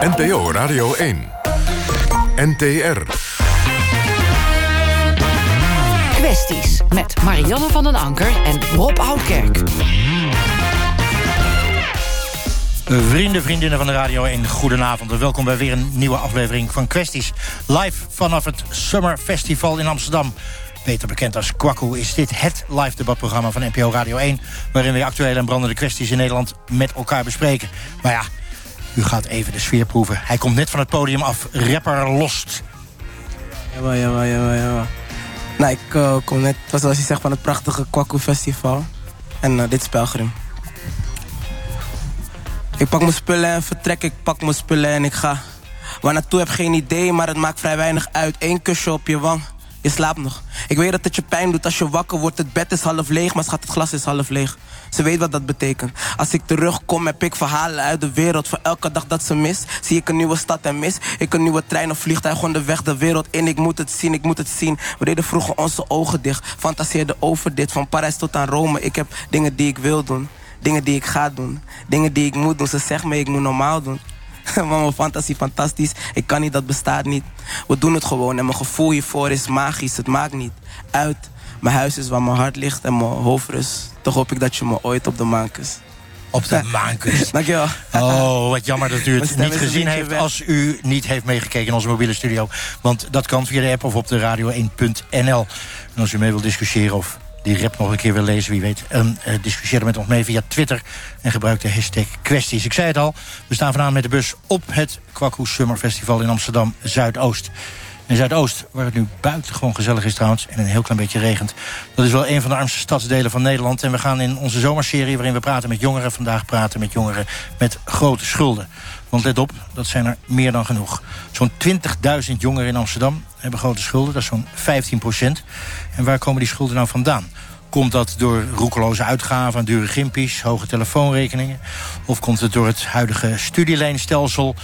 NPO Radio 1. NTR. Kwesties met Marianne van den Anker en Rob Oudkerk. Vrienden, vriendinnen van de Radio 1, goedenavond en welkom bij weer een nieuwe aflevering van Kwesties. Live vanaf het Summer Festival in Amsterdam. Beter bekend als Kwaku is dit het live debatprogramma van NPO Radio 1... waarin we actuele en brandende kwesties in Nederland met elkaar bespreken. Maar ja, u gaat even de sfeer proeven. Hij komt net van het podium af, rapper Lost. Jawel, jawel, jawel, jawel. Nou, ik uh, kom net, zoals je zegt, van het prachtige Kwaku Festival. En uh, dit is. Ik pak mijn spullen en vertrek, ik pak mijn spullen en ik ga. Waar naartoe heb geen idee, maar het maakt vrij weinig uit. Eén kusje op je wang, je slaapt nog. Ik weet dat het je pijn doet als je wakker wordt. Het bed is half leeg, maar schat, het glas is half leeg. Ze weet wat dat betekent. Als ik terugkom heb ik verhalen uit de wereld. Voor elke dag dat ze mist, zie ik een nieuwe stad en mis. Ik een nieuwe trein of vliegtuig onderweg de wereld in. Ik moet het zien, ik moet het zien. We deden vroeger onze ogen dicht. Fantaseerden over dit, van Parijs tot aan Rome. Ik heb dingen die ik wil doen. Dingen die ik ga doen. Dingen die ik moet doen. Ze zegt me, ik moet normaal doen. Maar mijn fantasie fantastisch. Ik kan niet, dat bestaat niet. We doen het gewoon en mijn gevoel hiervoor is magisch. Het maakt niet uit. Mijn huis is waar mijn hart ligt en mijn hoofd rust. Toch hoop ik dat je me ooit op de maan kust. Op de maankust. Dankjewel. Oh, wat jammer dat u het niet gezien heeft... weg. als u niet heeft meegekeken in onze mobiele studio. Want dat kan via de app of op de radio1.nl. En als u mee wilt discussiëren of die rap nog een keer wil lezen, wie weet... Um, uh, discussieer er met ons mee via Twitter en gebruik de hashtag kwesties. Ik zei het al, we staan vanavond met de bus op het Kwaku Summer Festival in Amsterdam Zuidoost. In Zuidoost, waar het nu buitengewoon gezellig is trouwens... en een heel klein beetje regent. Dat is wel een van de armste stadsdelen van Nederland. En we gaan in onze zomerserie, waarin we praten met jongeren... vandaag praten met jongeren met grote schulden. Want let op, dat zijn er meer dan genoeg. Zo'n 20.000 jongeren in Amsterdam hebben grote schulden. Dat is zo'n 15 procent. En waar komen die schulden nou vandaan? Komt dat door roekeloze uitgaven aan dure gimpies, hoge telefoonrekeningen? Of komt het door het huidige studieleenstelsel?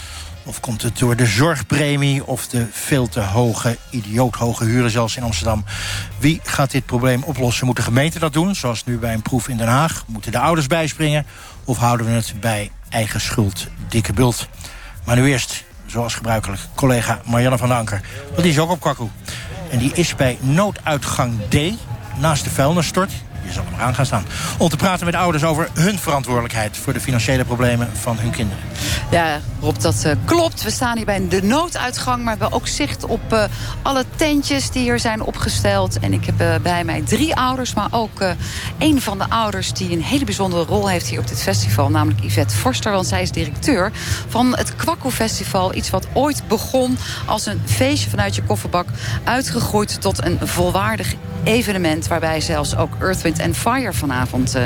Of komt het door de zorgpremie of de veel te hoge, idioothoge huren zelfs in Amsterdam? Wie gaat dit probleem oplossen? Moet de gemeente dat doen, zoals nu bij een proef in Den Haag? Moeten de ouders bijspringen? Of houden we het bij eigen schuld, dikke bult? Maar nu eerst, zoals gebruikelijk, collega Marianne van der Anker. Want die is ook op Kwaku. En die is bij nooduitgang D, naast de vuilnisstort. Je zal aan gaan staan. Om te praten met ouders over hun verantwoordelijkheid... voor de financiële problemen van hun kinderen. Ja, Rob, dat uh, klopt. We staan hier bij de nooduitgang, maar we hebben ook zicht op uh, alle tentjes die hier zijn opgesteld. En ik heb uh, bij mij drie ouders, maar ook een van de ouders die een hele bijzondere rol heeft hier op dit festival, namelijk Yvette Forster, want zij is directeur van het Kwakko Festival. Iets wat ooit begon als een feestje vanuit je kofferbak, uitgegroeid tot een volwaardig evenement waarbij zelfs ook Earth, Wind and Fire vanavond,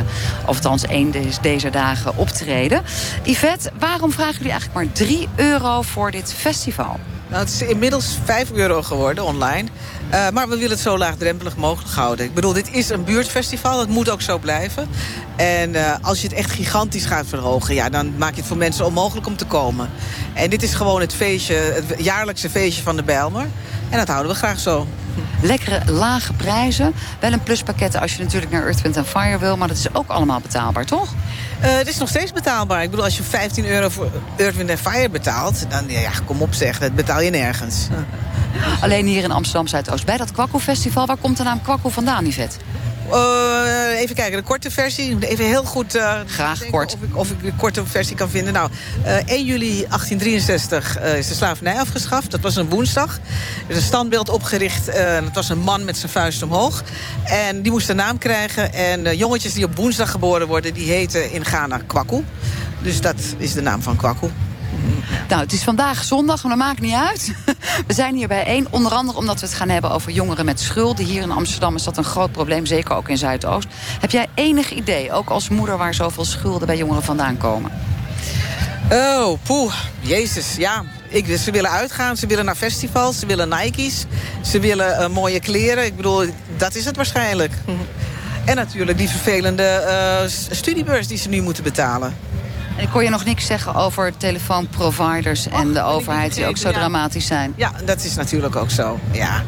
of althans één deze, dagen, optreden. Yvette, waarom vragen jullie eigenlijk maar 3 euro voor dit festival? Nou, het is inmiddels 5 euro geworden online. Uh, maar we willen het zo laagdrempelig mogelijk houden. Ik bedoel, dit is een buurtfestival, dat moet ook zo blijven. En uh, als je het echt gigantisch gaat verhogen... Ja, dan maak je het voor mensen onmogelijk om te komen. En dit is gewoon het feestje, het jaarlijkse feestje van de Bijlmer. En dat houden we graag zo. Lekkere, lage prijzen. Wel een pluspakket als je natuurlijk naar Earth, Wind Fire wil. Maar dat is ook allemaal betaalbaar, toch? Uh, het is nog steeds betaalbaar. Ik bedoel, als je 15 euro voor Earth, Wind Fire betaalt... dan ja, kom op zeg, dat betaal je nergens. Alleen hier in Amsterdam Zuidoost. Bij dat Kwakko Festival, waar komt de naam Kwakko vandaan, Yvette? Uh, even kijken, de korte versie. Even heel goed uh, Graag kort. Of ik, of ik de korte versie kan vinden. Nou, uh, 1 juli 1863 is de slavernij afgeschaft. Dat was een woensdag. Er is een standbeeld opgericht. dat was een man met zijn vuist omhoog. En die moest een naam krijgen. En jongetjes die op woensdag geboren worden... die heten in Ghana Kwaku. Dus dat is de naam van Kwaku. Nou, het is vandaag zondag, maar dat maakt niet uit. We zijn hier bijeen, onder andere omdat we het gaan hebben over jongeren met schulden. Hier in Amsterdam is dat een groot probleem, zeker ook in Zuidoost. Heb jij enig idee, ook als moeder, waar zoveel schulden bij jongeren vandaan komen? Oh, poeh, jezus, ja. Ik, ze willen uitgaan, ze willen naar festivals, ze willen Nike's. Ze willen uh, mooie kleren. Ik bedoel, dat is het waarschijnlijk. En natuurlijk die vervelende uh, studiebeurs die ze nu moeten betalen. En ik kon je nog niks zeggen over telefoonproviders en de overheid die ook zo ja. dramatisch zijn. Ja, dat is natuurlijk ook zo, ja.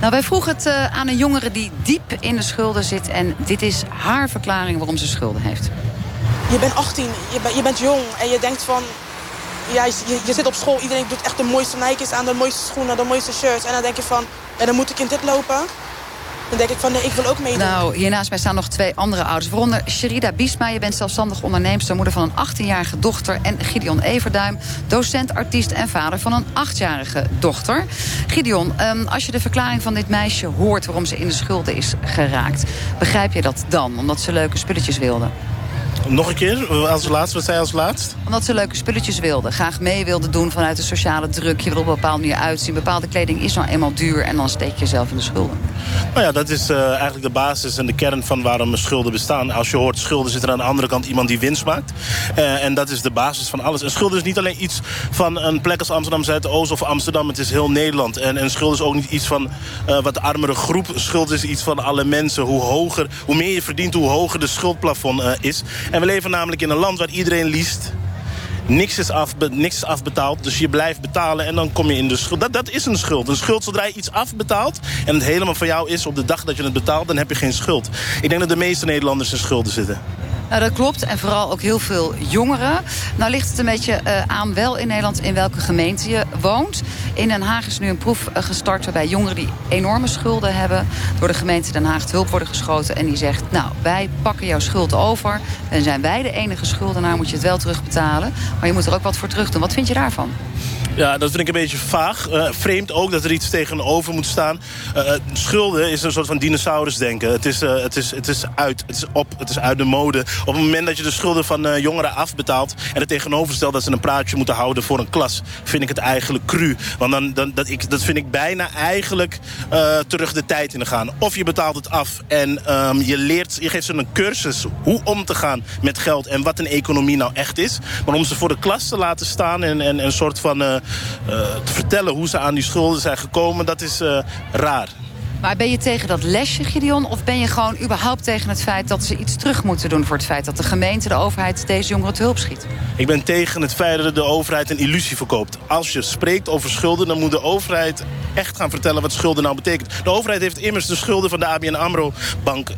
Nou, wij vroegen het uh, aan een jongere die diep in de schulden zit. En dit is haar verklaring waarom ze schulden heeft. Je bent 18, je, ben, je bent jong en je denkt van... ja, je, je zit op school, iedereen doet echt de mooiste Nike's aan, de mooiste schoenen, de mooiste shirts. En dan denk je van, ja, dan moet ik in dit lopen. Dan denk ik van, nee, ik wil ook meedoen. Nou, hier naast mij staan nog twee andere ouders. Waaronder Sherida Biesma, je bent zelfstandig onderneemster... moeder van een 18-jarige dochter. En Gideon Everduim, docent, artiest en vader van een 8-jarige dochter. Gideon, ehm, als je de verklaring van dit meisje hoort... waarom ze in de schulden is geraakt... begrijp je dat dan? Omdat ze leuke spulletjes wilde? Nog een keer, als laatst, wat zei je als laatst? Omdat ze leuke spulletjes wilde. Graag mee wilde doen vanuit de sociale druk. Je wil op een bepaalde manier uitzien. Bepaalde kleding is nou eenmaal duur en dan steek je jezelf in de schulden. Nou ja, dat is uh, eigenlijk de basis en de kern van waarom schulden bestaan. Als je hoort schulden zit er aan de andere kant iemand die winst maakt. Uh, en dat is de basis van alles. En schulden is niet alleen iets van een plek als Amsterdam Zuidoost of Amsterdam. Het is heel Nederland. En, en schulden is ook niet iets van uh, wat armere groep. Schuld is iets van alle mensen. Hoe, hoger, hoe meer je verdient, hoe hoger de schuldplafond is. En we leven namelijk in een land waar iedereen liest niks is, afbe niks is afbetaald. Dus je blijft betalen en dan kom je in de schuld. Dat, dat is een schuld. Een schuld zodra je iets afbetaalt... en het helemaal van jou is op de dag dat je het betaalt... dan heb je geen schuld. Ik denk dat de meeste Nederlanders in schulden zitten. Nou, dat klopt. En vooral ook heel veel jongeren. Nou ligt het een beetje uh, aan wel in Nederland in welke gemeente je woont. In Den Haag is nu een proef uh, gestart waarbij jongeren die enorme schulden hebben... door de gemeente Den Haag te hulp worden geschoten. En die zegt, nou, wij pakken jouw schuld over. En zijn wij de enige schuldenaar, moet je het wel terugbetalen. Maar je moet er ook wat voor terug doen. Wat vind je daarvan? Ja, dat vind ik een beetje vaag. Uh, vreemd ook dat er iets tegenover moet staan. Uh, schulden is een soort van dinosaurusdenken. Het is, het, is, het is uit, het is op, het is uit de mode. Op het moment dat je de schulden van jongeren afbetaalt... en het tegenover stelt dat ze een praatje moeten houden voor een klas... vind ik het eigenlijk cru. Want dan, dan, dat, ik, dat vind ik bijna eigenlijk terug de tijd in gaan. Of je betaalt het af en um, je, leert, je geeft ze een cursus... hoe om te gaan met geld en wat een economie nou echt is. Maar om ze voor de klas te laten staan en, en een soort van te vertellen hoe ze aan die schulden zijn gekomen, dat is uh, raar. Maar ben je tegen dat lesje, Gideon? Of ben je gewoon überhaupt tegen het feit dat ze iets terug moeten doen... voor het feit dat de gemeente, de overheid deze jongeren te hulp schiet? Ik ben tegen het feit dat de overheid een illusie verkoopt. Als je spreekt over schulden, dan moet de overheid echt gaan vertellen wat schulden nou betekent. De overheid heeft immers de schulden van de ABN AMRO-bank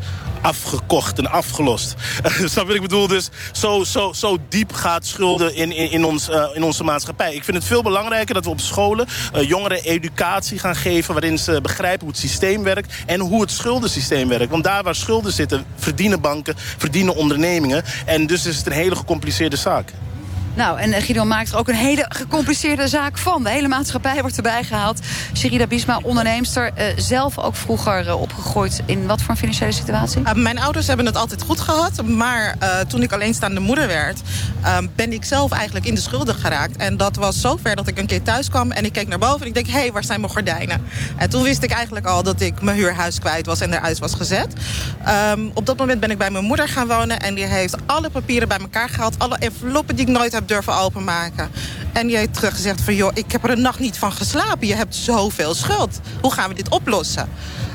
afgekocht en afgelost. Snap wat ik bedoel? Dus zo, zo, zo diep gaat schulden in, in, in, ons, uh, in onze maatschappij. Ik vind het veel belangrijker dat we op scholen uh, jongeren educatie gaan geven... waarin ze begrijpen hoe het systeem werkt en hoe het schuldensysteem werkt. Want daar waar schulden zitten, verdienen banken, verdienen ondernemingen. En dus is het een hele gecompliceerde zaak. Nou, en eh, Gideon maakt er ook een hele gecompliceerde zaak van. De hele maatschappij wordt erbij gehaald. Sherida Biesma, onderneemster, uh, zelf ook vroeger uh, opgegroeid in wat voor een financiële situatie? Mijn ouders hebben het altijd goed gehad. Maar toen ik alleenstaande moeder werd, ben ik zelf eigenlijk in de schulden geraakt. En dat was zover dat ik een keer thuis kwam en ik keek naar boven en ik denk, hé, hey, waar zijn mijn gordijnen? En toen wist ik eigenlijk al dat ik mijn huurhuis kwijt was en eruit was gezet. Um, op dat moment ben ik bij mijn moeder gaan wonen en die heeft alle papieren bij elkaar gehaald. Alle enveloppen die ik nooit heb durven openmaken. En die heeft teruggezegd van, joh, ik heb er een nacht niet van geslapen. Je hebt zoveel schuld. Hoe gaan we dit oplossen?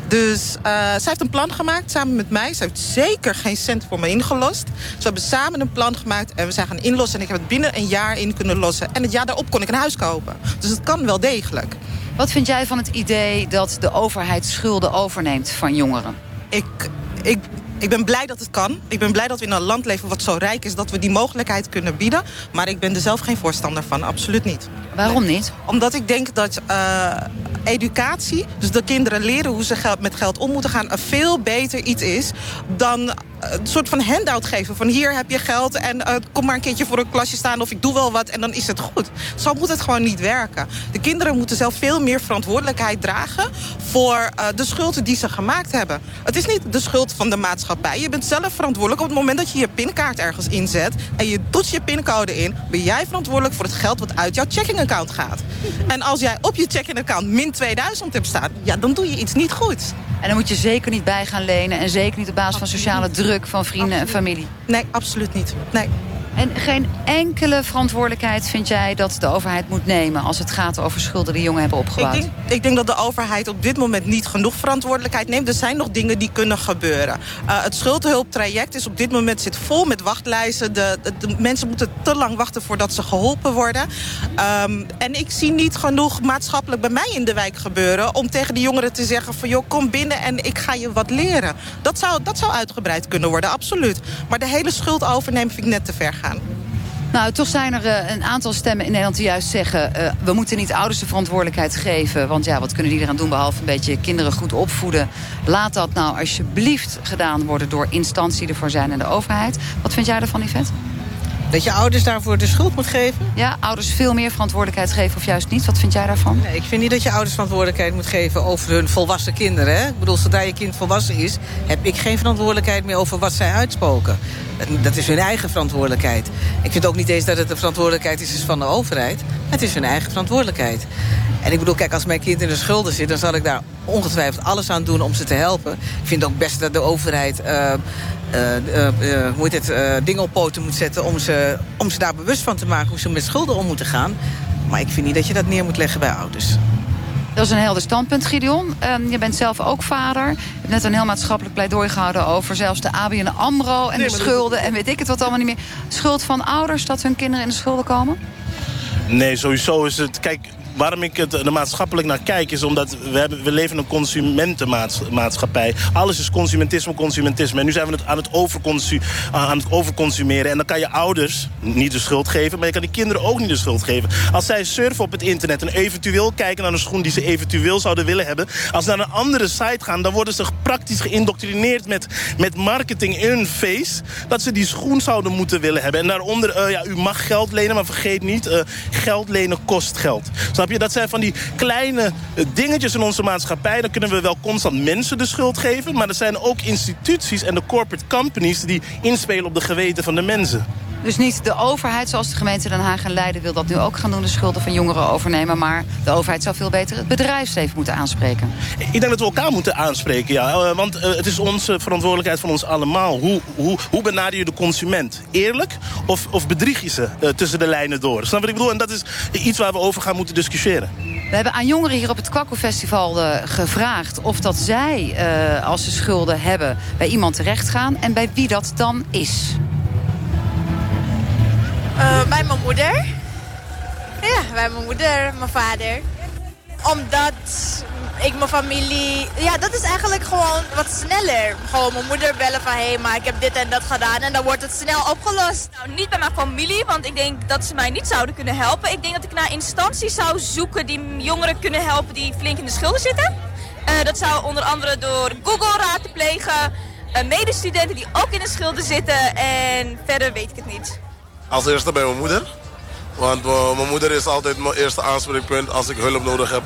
Dus uh, zij heeft een plan gemaakt samen met mij. Ze heeft zeker geen cent voor me ingelost. Ze hebben samen een plan gemaakt en we zijn gaan inlossen. En ik heb het binnen een jaar in kunnen lossen. En het jaar daarop kon ik een huis kopen. Dus het kan wel degelijk. Wat vind jij van het idee dat de overheid schulden overneemt van jongeren? Ik, ik ik ben blij dat het kan. Ik ben blij dat we in een land leven wat zo rijk is... dat we die mogelijkheid kunnen bieden. Maar ik ben er zelf geen voorstander van, absoluut niet. Waarom niet? Omdat ik denk dat uh, educatie, dus de kinderen leren hoe ze geld, met geld om moeten gaan... een veel beter iets is dan een soort van handout geven. Van hier heb je geld en uh, kom maar een keertje voor een klasje staan... of ik doe wel wat en dan is het goed. Zo moet het gewoon niet werken. De kinderen moeten zelf veel meer verantwoordelijkheid dragen... voor uh, de schulden die ze gemaakt hebben. Het is niet de schuld van de maatschappij. Je bent zelf verantwoordelijk op het moment dat je je pinkaart ergens inzet... en je doet je pincode in... ben jij verantwoordelijk voor het geld wat uit jouw checkingaccount gaat. En als jij op je checkingaccount min 2000 hebt staan... ja, dan doe je iets niet goed. En dan moet je zeker niet bij gaan lenen... en zeker niet op basis van sociale druk van vrienden en familie. Nee, absoluut niet. Nee. En geen enkele verantwoordelijkheid vind jij dat de overheid moet nemen... als het gaat over schulden die jongen hebben opgebouwd? Ik denk, ik denk dat de overheid op dit moment niet genoeg verantwoordelijkheid neemt. Er zijn nog dingen die kunnen gebeuren. Uh, het schuldhulptraject is op dit moment zit vol met wachtlijsten. De, mensen moeten te lang wachten voordat ze geholpen worden. Um, en ik zie niet genoeg maatschappelijk bij mij in de wijk gebeuren... om tegen die jongeren te zeggen van joh, kom binnen en ik ga je wat leren. Dat zou, dat zou uitgebreid kunnen worden, absoluut. Maar de hele schuld overnemen vind ik net te ver gaan. Nou, toch zijn er uh, een aantal stemmen in Nederland die juist zeggen... Uh, we moeten niet ouders de verantwoordelijkheid geven. Want ja, wat kunnen die eraan doen behalve een beetje kinderen goed opvoeden? Laat dat nou alsjeblieft gedaan worden door instanties die ervoor zijn en de overheid. Wat vind jij ervan, Yvette? Dat je ouders daarvoor de schuld moet geven? Ja, ouders veel meer verantwoordelijkheid geven of juist niet. Wat vind jij daarvan? Nee, ik vind niet dat je ouders verantwoordelijkheid moet geven over hun volwassen kinderen. Hè? Ik bedoel, zodra je kind volwassen is... heb ik geen verantwoordelijkheid meer over wat zij uitspoken. Dat is hun eigen verantwoordelijkheid. Ik vind ook niet eens dat het de verantwoordelijkheid is van de overheid. Het is hun eigen verantwoordelijkheid. En ik bedoel, kijk, als mijn kind in de schulden zit... dan zal ik daar ongetwijfeld alles aan doen om ze te helpen. Ik vind ook best dat de overheid... Uh, uh, hoe heet het, dingen op poten moet zetten... Om ze, om ze daar bewust van te maken hoe ze met schulden om moeten gaan. Maar ik vind niet dat je dat neer moet leggen bij ouders. Dat is een helder standpunt, Gideon. Um, je bent zelf ook vader. Je hebt net een heel maatschappelijk pleidooi gehouden... over zelfs de ABN AMRO en de schulden... en weet ik het wat allemaal niet meer. Schuld van ouders dat hun kinderen in de schulden komen? Nee, sowieso is het... Kijk, waarom ik het er maatschappelijk naar kijk... is omdat we, hebben, we leven in een consumentenmaatschappij. Alles is consumentisme, consumentisme. En nu zijn we het aan het, aan het overconsumeren. En dan kan je ouders niet de schuld geven... maar je kan die kinderen ook niet de schuld geven. Als zij surfen op het internet en eventueel kijken naar een schoen... die ze eventueel zouden willen hebben... als ze naar een andere site gaan... dan worden ze praktisch geïndoctrineerd met, met marketing in hun face... dat ze die schoen zouden moeten willen hebben. En daaronder, uh, ja, u mag geld lenen, maar vergeet niet... Uh, geld lenen kost geld. Dat zijn van die kleine eh, dingetjes in onze maatschappij. Dan kunnen we wel constant mensen de schuld geven. Maar er zijn ook instituties en de corporate companies... die inspelen op de geweten van de mensen. Dus niet de overheid, zoals de gemeente Den Haag en Leiden... wil dat nu ook gaan doen, de schulden van jongeren overnemen. Maar de overheid zou veel beter het bedrijfsleven moeten aanspreken. Ik denk dat we elkaar moeten aanspreken, ja. Eh, want eh, het is onze verantwoordelijkheid van ons allemaal. Hoe, hoe, hoe benader je de consument? Eerlijk of, of bedrieg je ze uh, tussen de lijnen door? Snap wat ik bedoel? En dat is iets waar we over gaan moeten discussiëren. We hebben aan jongeren hier op het Kwakko Festival uh, gevraagd... of dat zij, uh, als ze schulden hebben, bij iemand terecht gaan... en bij wie dat dan is. Uh, bij mijn moeder. Ja, bij mijn moeder, mijn vader. Omdat ik mijn familie... Ja, dat is eigenlijk gewoon wat sneller. Gewoon mijn moeder bellen van... hé, hey, maar ik heb dit en dat gedaan. En dan wordt het snel opgelost. Nou, niet bij mijn familie, want ik denk dat ze mij niet zouden kunnen helpen. Ik denk dat ik naar instanties zou zoeken die jongeren kunnen helpen... die flink in de schulden zitten. Uh, dat zou onder andere door Google raad te plegen... Uh, medestudenten die ook in de schulden zitten. En verder weet ik het niet. Als eerste bij mijn moeder. Want uh, mijn moeder is altijd mijn eerste aanspreekpunt als ik hulp nodig heb.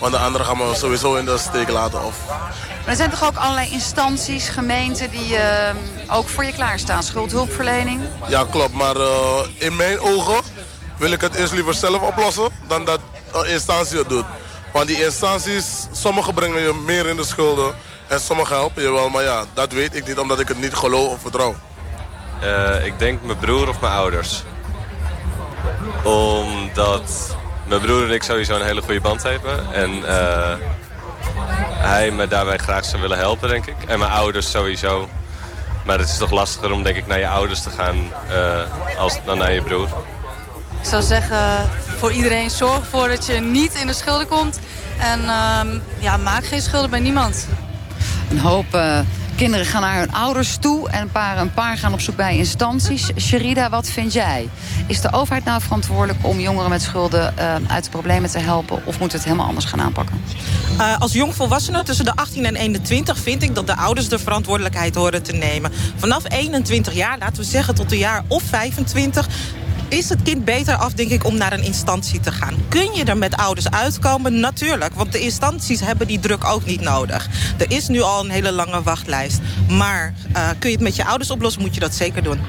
Want de anderen gaan me sowieso in de steek laten. Of... Maar er zijn toch ook allerlei instanties, gemeenten die uh, ook voor je klaarstaan? Schuldhulpverlening? Ja, klopt. Maar uh, in mijn ogen wil ik het eerst liever zelf oplossen dan dat een instantie het doet. Want die instanties, sommige brengen je meer in de schulden en sommige helpen je wel. Maar ja, dat weet ik niet omdat ik het niet geloof of vertrouw. Uh, ik denk mijn broer of mijn ouders. Omdat mijn broer en ik sowieso een hele goede band hebben. En uh, hij me daarbij graag zou willen helpen, denk ik. En mijn ouders sowieso. Maar het is toch lastiger om denk ik naar je ouders te gaan uh, als dan naar je broer. Ik zou zeggen, voor iedereen zorg ervoor dat je niet in de schulden komt. En uh, ja, maak geen schulden bij niemand. Een hoop uh, kinderen gaan naar hun ouders toe... en een paar, een paar gaan op zoek bij instanties. Sherida, wat vind jij? Is de overheid nou verantwoordelijk om jongeren met schulden... Uh, uit de problemen te helpen of moet het helemaal anders gaan aanpakken? Uh, als jongvolwassene tussen de 18 en 21 vind ik dat de ouders de verantwoordelijkheid horen te nemen. Vanaf 21 jaar, laten we zeggen tot een jaar of 25 is het kind beter af, denk ik, om naar een instantie te gaan. Kun je er met ouders uitkomen? Natuurlijk, want de instanties hebben die druk ook niet nodig. Er is nu al een hele lange wachtlijst. Maar uh, kun je het met je ouders oplossen, moet je dat zeker doen.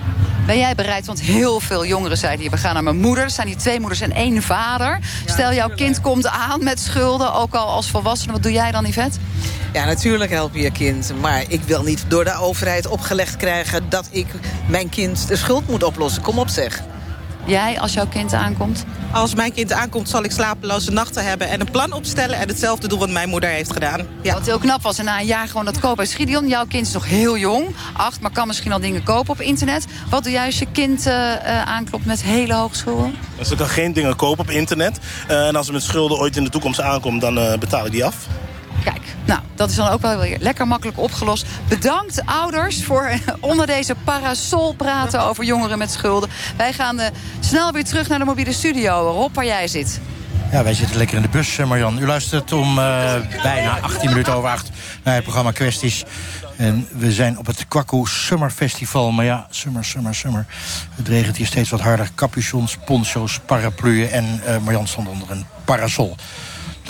Ben jij bereid, want heel veel jongeren zeiden hier... we gaan naar mijn moeder, er zijn hier twee moeders en één vader. Stel, jouw kind komt aan met schulden, ook al als volwassene. Wat doe jij dan, Yvette? Ja, natuurlijk help je je kind. Maar ik wil niet door de overheid opgelegd krijgen... dat ik mijn kind de schuld moet oplossen. Kom op, zeg. Jij, als jouw kind aankomt? Als mijn kind aankomt, zal ik slapeloze nachten hebben... en een plan opstellen en hetzelfde doen wat mijn moeder heeft gedaan. Ja. Wat heel knap was, en na een jaar gewoon dat kopen. Gideon, jouw kind is nog heel jong, acht... maar kan misschien al dingen kopen op internet. Wat doe jij als je kind uh, uh, aanklopt met hele hoge schulden? Ze kan geen dingen kopen op internet. Uh, en als ze met schulden ooit in de toekomst aankomt, dan betaal ik die af. Nou, dat is dan ook wel weer lekker makkelijk opgelost. Bedankt ouders voor onder deze parasol praten over jongeren met schulden. Wij gaan uh, snel weer terug naar de mobiele studio. Rob, waar jij zit. Ja, wij zitten lekker in de bus, Marjan. U luistert om bijna 18 minuten over 8 naar het programma Kwesties. En we zijn op het Kwaku Summer Festival. Maar ja, summer, summer, summer. Het regent hier steeds wat harder. Capuchons, poncho's, parapluën en Marjan stond onder een parasol.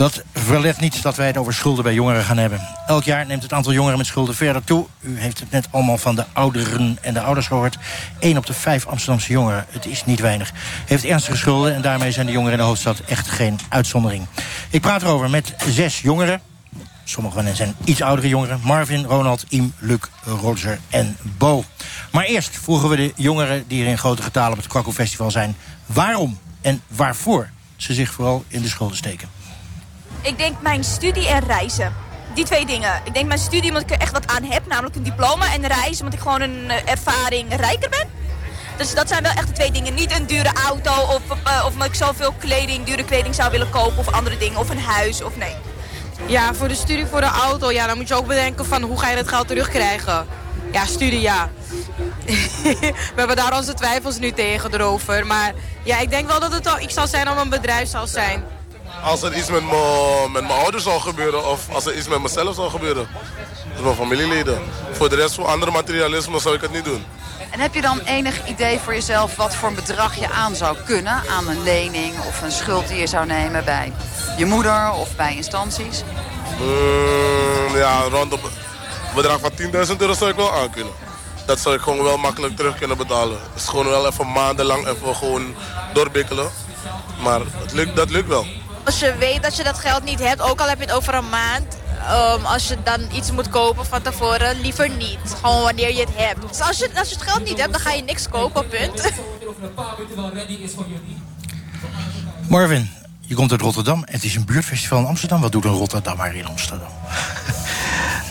Dat verlet niet dat wij het over schulden bij jongeren gaan hebben. Elk jaar neemt het aantal jongeren met schulden verder toe. U heeft het net allemaal van de ouderen en de ouders gehoord. 1 op de 5 Amsterdamse jongeren, het is niet weinig, heeft ernstige schulden... en daarmee zijn de jongeren in de hoofdstad echt geen uitzondering. Ik praat erover met zes jongeren. Sommige van hen zijn iets oudere jongeren. Marvin, Ronald, Im, Luc, Roger en Bo. Maar eerst vroegen we de jongeren die er in grote getalen op het Kwakko Festival zijn... waarom en waarvoor ze zich vooral in de schulden steken. Ik denk mijn studie en reizen. Die twee dingen. Ik denk mijn studie omdat ik er echt wat aan heb, namelijk een diploma. En reizen omdat ik gewoon een ervaring rijker ben. Dus dat zijn wel echt de twee dingen. Niet een dure auto of, uh, of omdat ik zoveel kleding, dure kleding zou willen kopen of andere dingen. Of een huis of nee. Ja, voor de studie, voor de auto, ja, dan moet je ook bedenken van hoe ga je dat geld terugkrijgen. Ja, studie, ja. We hebben daar onze twijfels nu tegen erover. Maar ja, ik denk wel dat het al iets zal zijn om een bedrijf zal zijn. Als er iets met, met mijn ouders zou gebeuren of als er iets met mezelf zou gebeuren. Met mijn familieleden. Voor de rest, voor andere materialisme zou ik het niet doen. En heb je dan enig idee voor jezelf wat voor een bedrag je aan zou kunnen? Aan een lening of een schuld die je zou nemen bij je moeder of bij instanties? Mm, ja, rond een bedrag van 10.000 euro zou ik wel aan kunnen. Dat zou ik gewoon wel makkelijk terug kunnen betalen. Het is gewoon wel even maandenlang even gewoon doorbikkelen. Maar het lukt, dat lukt wel. Als je weet dat je dat geld niet hebt, ook al heb je het over een maand... Um, als je dan iets moet kopen van tevoren, liever niet. Gewoon wanneer je het hebt. Dus als je, als je het geld niet hebt, dan ga je niks kopen, punt. Marvin, je komt uit Rotterdam. Het is een buurtfestival in Amsterdam. Wat doet een Rotterdammer in Amsterdam?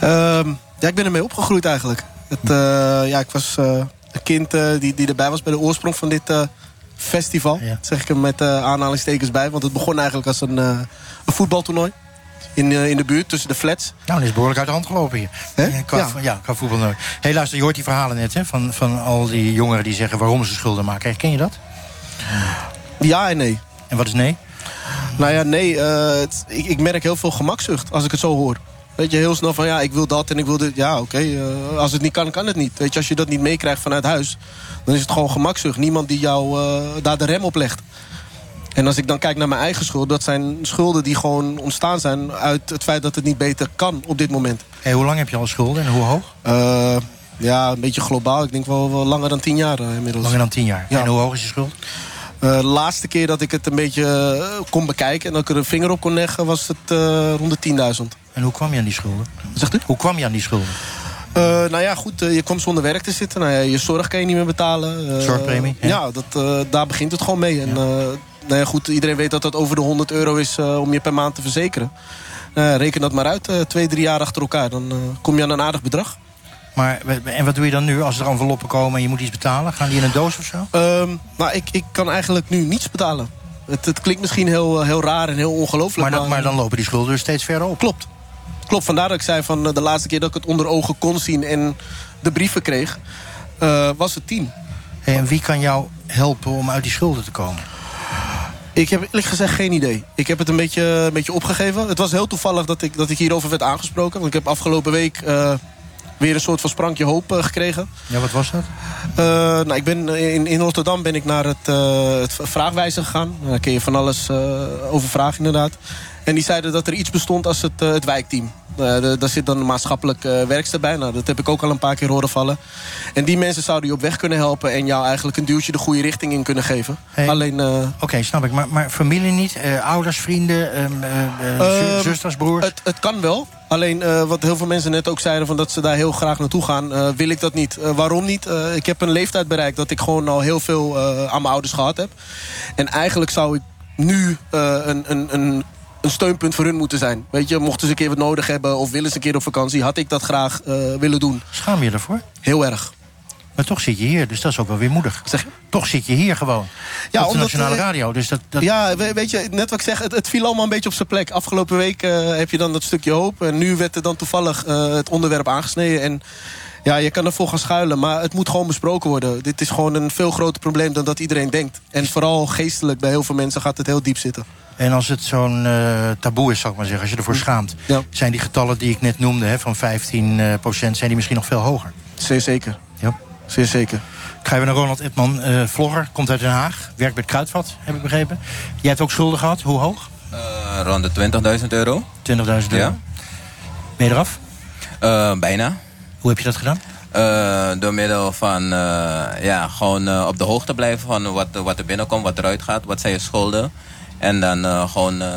um, ja, ik ben ermee opgegroeid eigenlijk. Het, uh, ja, ik was uh, een kind uh, die, die erbij was bij de oorsprong van dit festival. Ja. Zeg ik er met aanhalingstekens bij. Want het begon eigenlijk als een, een voetbaltoernooi. In, in de buurt, tussen de flats. Nou, dat is behoorlijk uit de hand gelopen hier. Ja, qua, ja. ja, qua voetbal nooit. Hé, luister, je hoort die verhalen net hè, van, van al die jongeren die zeggen waarom ze schulden maken. Herken je dat? Ja en nee. En wat is nee? Nou ja, nee. Ik, ik, merk heel veel gemakzucht als ik het zo hoor. Weet je, heel snel van ja, ik wil dat en ik wil dit. Ja, oké. Okay, uh, als het niet kan, kan het niet. Weet je, als je dat niet meekrijgt vanuit huis, dan is het gewoon gemakzucht. Niemand die jou uh, daar de rem op legt. En als ik dan kijk naar mijn eigen schulden... dat zijn schulden die gewoon ontstaan zijn... uit het feit dat het niet beter kan op dit moment. Hey, hoe lang heb je al schulden en hoe hoog? Uh, ja, een beetje globaal. Ik denk wel, wel langer dan tien jaar uh, inmiddels. Langer dan tien jaar. Ja. En hoe hoog is je schuld? Uh, de laatste keer dat ik het een beetje kon bekijken... en dat ik er een vinger op kon leggen, was het rond de 10.000. En hoe kwam je aan die schulden? Zegt u? Hoe kwam je aan die schulden? Uh, nou ja, goed, uh, je komt zonder werk te zitten. Nou ja, je zorg kan je niet meer betalen. Uh, Zorgpremie? Ja, ja dat, daar begint het gewoon mee. En, nou ja, goed, iedereen weet dat dat over de 100 euro is om je per maand te verzekeren. reken dat maar uit, twee, drie jaar achter elkaar. Dan kom je aan een aardig bedrag. Maar, en wat doe je dan nu als er enveloppen komen en je moet iets betalen? Gaan die in een doos of zo? Um, nou, ik, ik kan eigenlijk nu niets betalen. Het, het klinkt misschien heel, heel raar en heel ongelooflijk. Maar, maar, maar dan lopen die schulden dus steeds verder op? Klopt. Klopt, vandaar dat ik zei van de laatste keer dat ik het onder ogen kon zien... en de brieven kreeg, uh, was het tien. Hey, en wie kan jou helpen om uit die schulden te komen? Ik heb eerlijk gezegd geen idee. Ik heb het een beetje, een beetje opgegeven. Het was heel toevallig dat ik, dat ik hierover werd aangesproken. Want ik heb afgelopen week uh, weer een soort van sprankje hoop uh, gekregen. Ja, wat was dat? Uh, nou, ik ben, in, in Rotterdam ben ik naar het, het vraagwijzer gegaan. Daar kun je van alles over vragen inderdaad. En die zeiden dat er iets bestond als het, het wijkteam. Uh, daar zit dan een maatschappelijk uh, werkster bij. Nou, dat heb ik ook al een paar keer horen vallen. En die mensen zouden je op weg kunnen helpen... en jou eigenlijk een duwtje de goede richting in kunnen geven. Hey, Alleen... Uh, Oké, okay, snap ik. Maar, maar familie niet? ouders, vrienden, um, um, zusters, broers? Het, het kan wel. Alleen wat heel veel mensen net ook zeiden... Van dat ze daar heel graag naartoe gaan, wil ik dat niet. waarom niet? ik heb een leeftijd bereikt dat ik gewoon al heel veel aan mijn ouders gehad heb. En eigenlijk zou ik nu een, een, een een steunpunt voor hun moeten zijn. Weet je, mochten ze een keer wat nodig hebben of willen ze een keer op vakantie... had ik dat graag uh, willen doen. Schaam je ervoor? Heel erg. Maar toch zit je hier, dus dat is ook wel weer moedig. Zeg? Toch zit je hier gewoon. Ja, op de Nationale eh, Radio. Dus dat, dat... Ja, we- weet je, net wat ik zeg, het, het viel allemaal een beetje op zijn plek. Afgelopen week eh, heb je dan dat stukje hoop. En nu werd er dan toevallig eh, het onderwerp aangesneden. En ja, je kan ervoor gaan schuilen, maar het moet gewoon besproken worden. Dit is gewoon een veel groter probleem dan dat iedereen denkt. En vooral geestelijk, bij heel veel mensen gaat het heel diep zitten. En als het zo'n eh, taboe is, zal ik maar zeggen, als je ervoor schaamt... zijn die getallen die ik net noemde, hè, van 15 eh, procent... zijn die misschien nog veel hoger? Zeer zeker. Ja. Zeer zeker. Ik ga even naar Ronald Edman, eh, vlogger, komt uit Den Haag. Werkt bij het Kruidvat, heb ik begrepen. Jij hebt ook schulden gehad, hoe hoog? Eh, rond de 20.000 euro. 20.000 euro. Ja. Ben je eraf? Eh, bijna. Hoe heb je dat gedaan? Eh, door middel van ja, gewoon op de hoogte blijven van wat, wat er binnenkomt, wat eruit gaat, wat zijn je schulden. En dan eh, gewoon eh,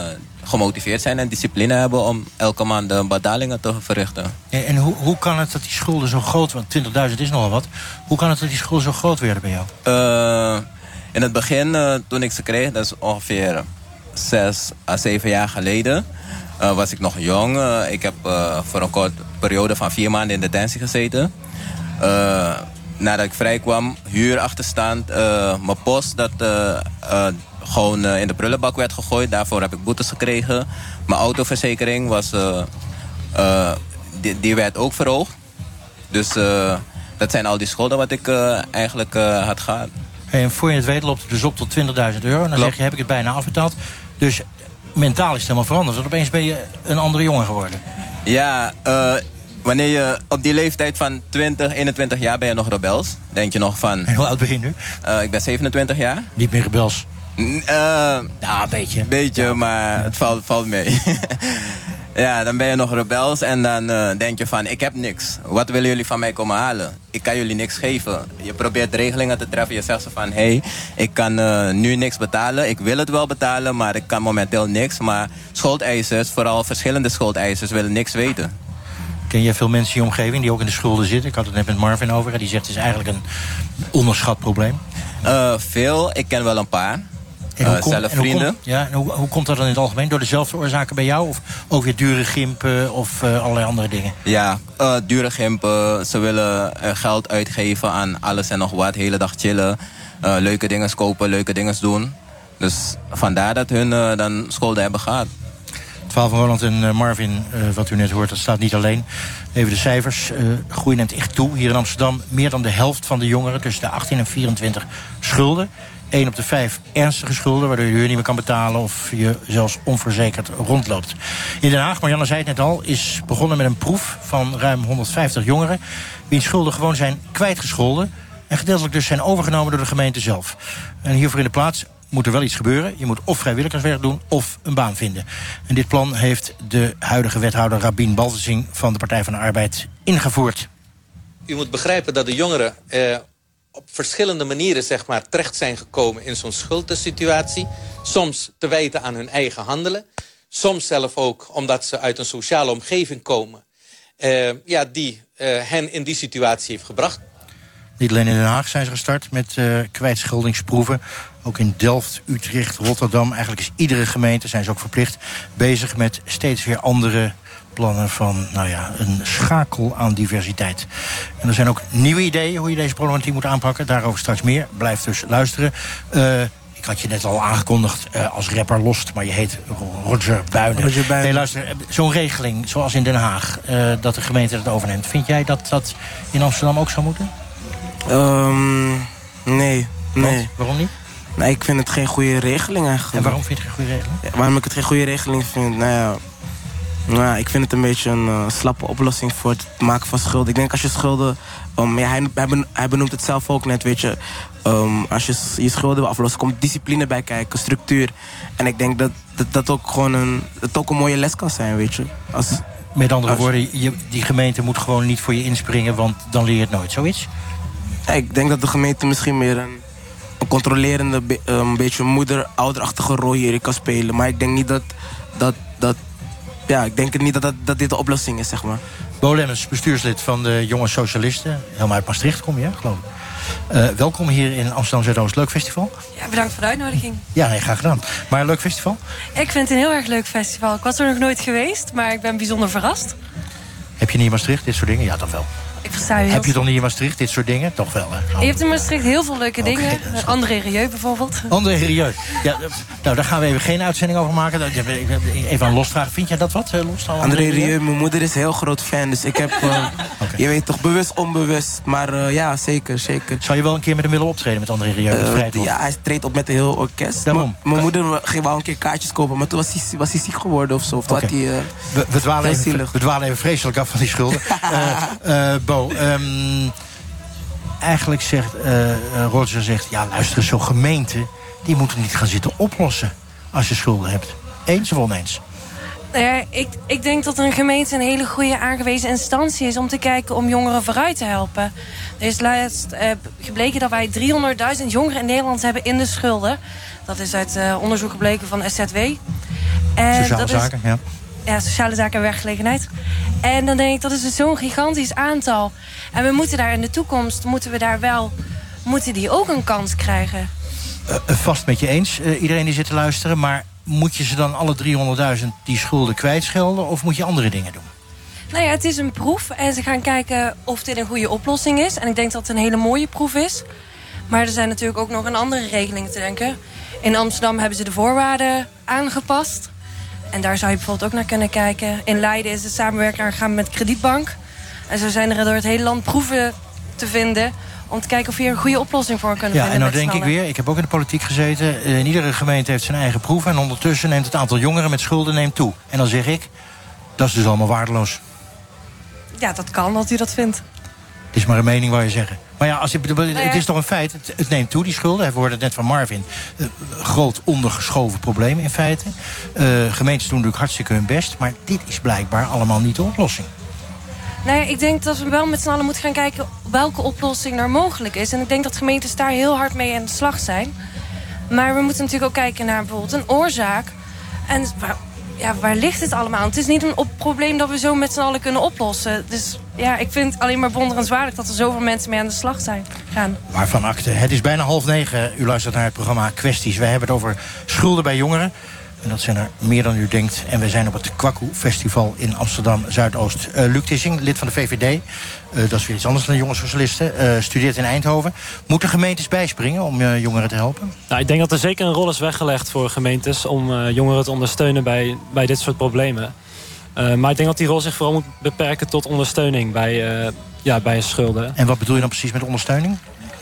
gemotiveerd zijn en discipline hebben om elke maand de betalingen te verrichten. En, en hoe, hoe kan het dat die schulden zo groot... want 20.000 is nogal wat. Hoe kan het dat die schulden zo groot werden bij jou? Eh, in het begin, toen ik ze kreeg, dat is ongeveer zes à zeven jaar geleden, was ik nog jong. Ik heb voor een korte periode van vier maanden in detentie gezeten. Nadat ik vrij kwam, huurachterstand, eh mijn post dat gewoon eh, in de prullenbak werd gegooid. Daarvoor heb ik boetes gekregen. Mijn autoverzekering was, eh, eh, die, die werd ook verhoogd. Dus dat zijn al die schulden wat ik eigenlijk had gehad. En voor je het weet loopt het dus op tot 20.000 euro. En dan zeg je, heb ik het bijna afbetaald. Dus mentaal is het helemaal veranderd. Want opeens ben je een andere jongen geworden. Ja, wanneer je op die leeftijd van 20, 21 jaar ben je nog rebels. Denk je nog van... En hoe oud ben je nu? ik ben 27 jaar. Niet meer rebels? Ja, een beetje. beetje, maar het valt, valt mee. ja, dan ben je nog rebels en dan eh, denk je van... ik heb niks. Wat willen jullie van mij komen halen? Ik kan jullie niks geven. Je probeert regelingen te treffen. Je zegt ze van... hé, hey, ik kan eh, nu niks betalen. Ik wil het wel betalen, maar ik kan momenteel niks. Maar schuldeisers, vooral verschillende schuldeisers... willen niks weten. Ken jij veel mensen in je omgeving die ook in de schulden zitten? Ik had het net met Marvin over. Die zegt het is eigenlijk een onderschat probleem. Veel, ik ken wel een paar. En hoe Eh, zelf en hoe vrienden. komt- ja, en hoe, hoe komt dat dan in het algemeen? Door dezelfde oorzaken bij jou? Of ook weer dure gimpen of eh, allerlei andere dingen? Ja, eh, dure gimpen. Ze willen geld uitgeven aan alles en nog wat. Hele dag chillen. leuke dingen kopen, leuke dingen doen. Dus vandaar dat hun dan schulden hebben gehad. Het verhaal van Ronald en Marvin, wat u net hoort, dat staat niet alleen. Even de cijfers. eh groei neemt echt toe. Hier in Amsterdam meer dan de helft van de jongeren... tussen de 18 en 24 schulden. 1 op de 5 ernstige schulden... waardoor je de huur niet meer kan betalen... of je zelfs onverzekerd rondloopt. In Den Haag, Marianne zei het net al... is begonnen met een proef van ruim 150 jongeren... wiens schulden gewoon zijn kwijtgescholden... en gedeeltelijk dus zijn overgenomen door de gemeente zelf. En hiervoor in de plaats moet er wel iets gebeuren. Je moet of vrijwilligerswerk doen of een baan vinden. En dit plan heeft de huidige wethouder Rabin Baltensing... van de Partij van de Arbeid ingevoerd. U moet begrijpen dat de jongeren eh, op verschillende manieren zeg maar, terecht zijn gekomen in zo'n schuldensituatie. Soms te wijten aan hun eigen handelen. Soms zelf ook omdat ze uit een sociale omgeving komen. eh, ja, die eh, hen in die situatie heeft gebracht. Niet alleen in Den Haag zijn ze gestart met eh kwijtscheldingsproeven. Ook in Delft, Utrecht, Rotterdam. Eigenlijk is iedere gemeente, zijn ze ook verplicht... bezig met steeds weer andere plannen van nou ja, een schakel aan diversiteit. En er zijn ook nieuwe ideeën hoe je deze problematiek moet aanpakken. Daarover straks meer. Blijf dus luisteren. Eh, ik had je net al aangekondigd eh, als rapper Lost, maar je heet Roger Buinen. Roger Buijnen. Nee, luister, eh, zo'n regeling zoals in Den Haag, eh, dat de gemeente dat overneemt. Vind jij dat dat in Amsterdam ook zou moeten? Ehm, nee, nee. Want? Waarom niet? Nee, ik vind het geen goede regeling eigenlijk. En waarom vind je het geen goede regeling? Ja, waarom ik het geen goede regeling vind? Nou ja, nou ik vind het een beetje een eh, slappe oplossing voor het maken van schulden. Ik denk als je schulden... Um, ja, hij, hij, ben- hij benoemt het zelf ook net, weet je. Um, als je je schulden wil aflossen, komt discipline bij kijken, structuur. En ik denk dat dat, dat ook gewoon een, dat ook een mooie les kan zijn, weet je. Als, Met andere als- woorden, je, die gemeente moet gewoon niet voor je inspringen... want dan leer je het nooit. Zoiets? Ja, ik denk dat de gemeente misschien meer een, een controlerende, een beetje moeder-ouderachtige rol hierin kan spelen. Maar ik denk niet dat, dat, dat ja, ik denk niet dat, dat, dat dit de oplossing is, zeg maar. Bo Lemmens, bestuurslid van de Jonge Socialisten. Helemaal uit Maastricht kom je, hè, geloof ik. Eh, welkom hier in Amsterdam Zuidoost. Leuk festival? Ja, bedankt voor de uitnodiging. Ja, nee, graag gedaan. Maar een leuk festival? Ik vind het een heel erg leuk festival. Ik was er nog nooit geweest, maar ik ben bijzonder verrast. Heb je niet in Maastricht dit soort dingen? Ja, dan wel. Je Heb je toch niet in Maastricht dit soort dingen? Toch wel, hè? Je hebt in Maastricht heel veel leuke dingen. André Rieu bijvoorbeeld. André Rieu. Ja, nou, daar gaan we even geen uitzending over maken. Dat- Even aan losvragen. Vind jij dat wat, eh, los? André Rieu, mijn moeder is een heel groot fan. Dus ik heb, eh, je weet toch, bewust, onbewust. Maar eh, ja, zeker, zeker. Zou je wel een keer met hem willen optreden met André Rieu? Eh, ja, hij treedt op met een heel orkest. Daarom. Mijn moeder ging wel een keer kaartjes kopen, maar toen was hij, was hij ziek geworden of zo. Of Oké. had hij, eh, We, we, dwalen heel even, we dwalen even vreselijk af van die schulden. Eh, eh, ehm, eigenlijk zegt eh, Roger zegt... ja, luister zo'n gemeente... die moeten niet gaan zitten oplossen als je schulden hebt. Eens of oneens? Nou ja, ik, ik denk dat een gemeente een hele goede aangewezen instantie is om te kijken om jongeren vooruit te helpen. Er is laatst eh, gebleken dat wij 300.000 jongeren in Nederland hebben in de schulden. Dat is uit onderzoek gebleken van SZW. En Sociale dat is- zaken, ja. ja, sociale zaken en werkgelegenheid. En dan denk ik, dat is dus zo'n gigantisch aantal. En we moeten daar in de toekomst, moeten we daar wel, moeten die ook een kans krijgen. Eh, eh, vast met je eens, eh, iedereen die zit te luisteren. Maar moet je ze dan alle 300.000 die schulden kwijtschelden... of moet je andere dingen doen? Nou ja, het is een proef en ze gaan kijken of dit een goede oplossing is. En ik denk dat het een hele mooie proef is. Maar er zijn natuurlijk ook nog aan andere regelingen te denken. In Amsterdam hebben ze de voorwaarden aangepast. En daar zou je bijvoorbeeld ook naar kunnen kijken. In Leiden is de samenwerking aangegaan met Kredietbank. En zo zijn er door het hele land proeven te vinden... om te kijken of we hier een goede oplossing voor kunnen Ja, vinden. en nou met z'n denk ik weer, ik heb ook in de politiek gezeten... eh, in iedere gemeente heeft zijn eigen proef... en ondertussen neemt het aantal jongeren met schulden neemt toe. En dan zeg ik, dat is dus allemaal waardeloos. Ja, dat kan dat u dat vindt. Het is maar een mening waar je zeggen. Maar ja, als je, Nou ja. het is toch een feit, het, het neemt toe, die schulden. We hoorden het net van Marvin. Eh, groot ondergeschoven probleem in feite. Eh, gemeentes doen natuurlijk hartstikke hun best... maar dit is blijkbaar allemaal niet de oplossing. Nou ja, ik denk dat we wel met z'n allen moeten gaan kijken welke oplossing er mogelijk is. En ik denk dat gemeentes daar heel hard mee aan de slag zijn. Maar we moeten natuurlijk ook kijken naar bijvoorbeeld een oorzaak. En waar, ja, waar ligt het allemaal? Het is niet een op probleem dat we zo met z'n allen kunnen oplossen. Dus ja, ik vind het alleen maar wonderenswaardig dat er zoveel mensen mee aan de slag zijn gaan. Waarvan akte. Het is bijna half negen. U luistert naar het programma Kwesties. Wij hebben het over schulden bij jongeren. En dat zijn er meer dan u denkt. En we zijn op het Kwaku Festival in Amsterdam Zuidoost. Eh Luc Tissing, lid van de VVD. Eh, dat is weer iets anders dan de jongenssocialisten. eh, studeert in Eindhoven. Moeten gemeentes bijspringen om eh, jongeren te helpen? Nou, ik denk dat er zeker een rol is weggelegd voor gemeentes... om eh, jongeren te ondersteunen bij, bij dit soort problemen. Eh, maar ik denk dat die rol zich vooral moet beperken tot ondersteuning bij, eh, ja, bij schulden. En wat bedoel je dan precies met ondersteuning?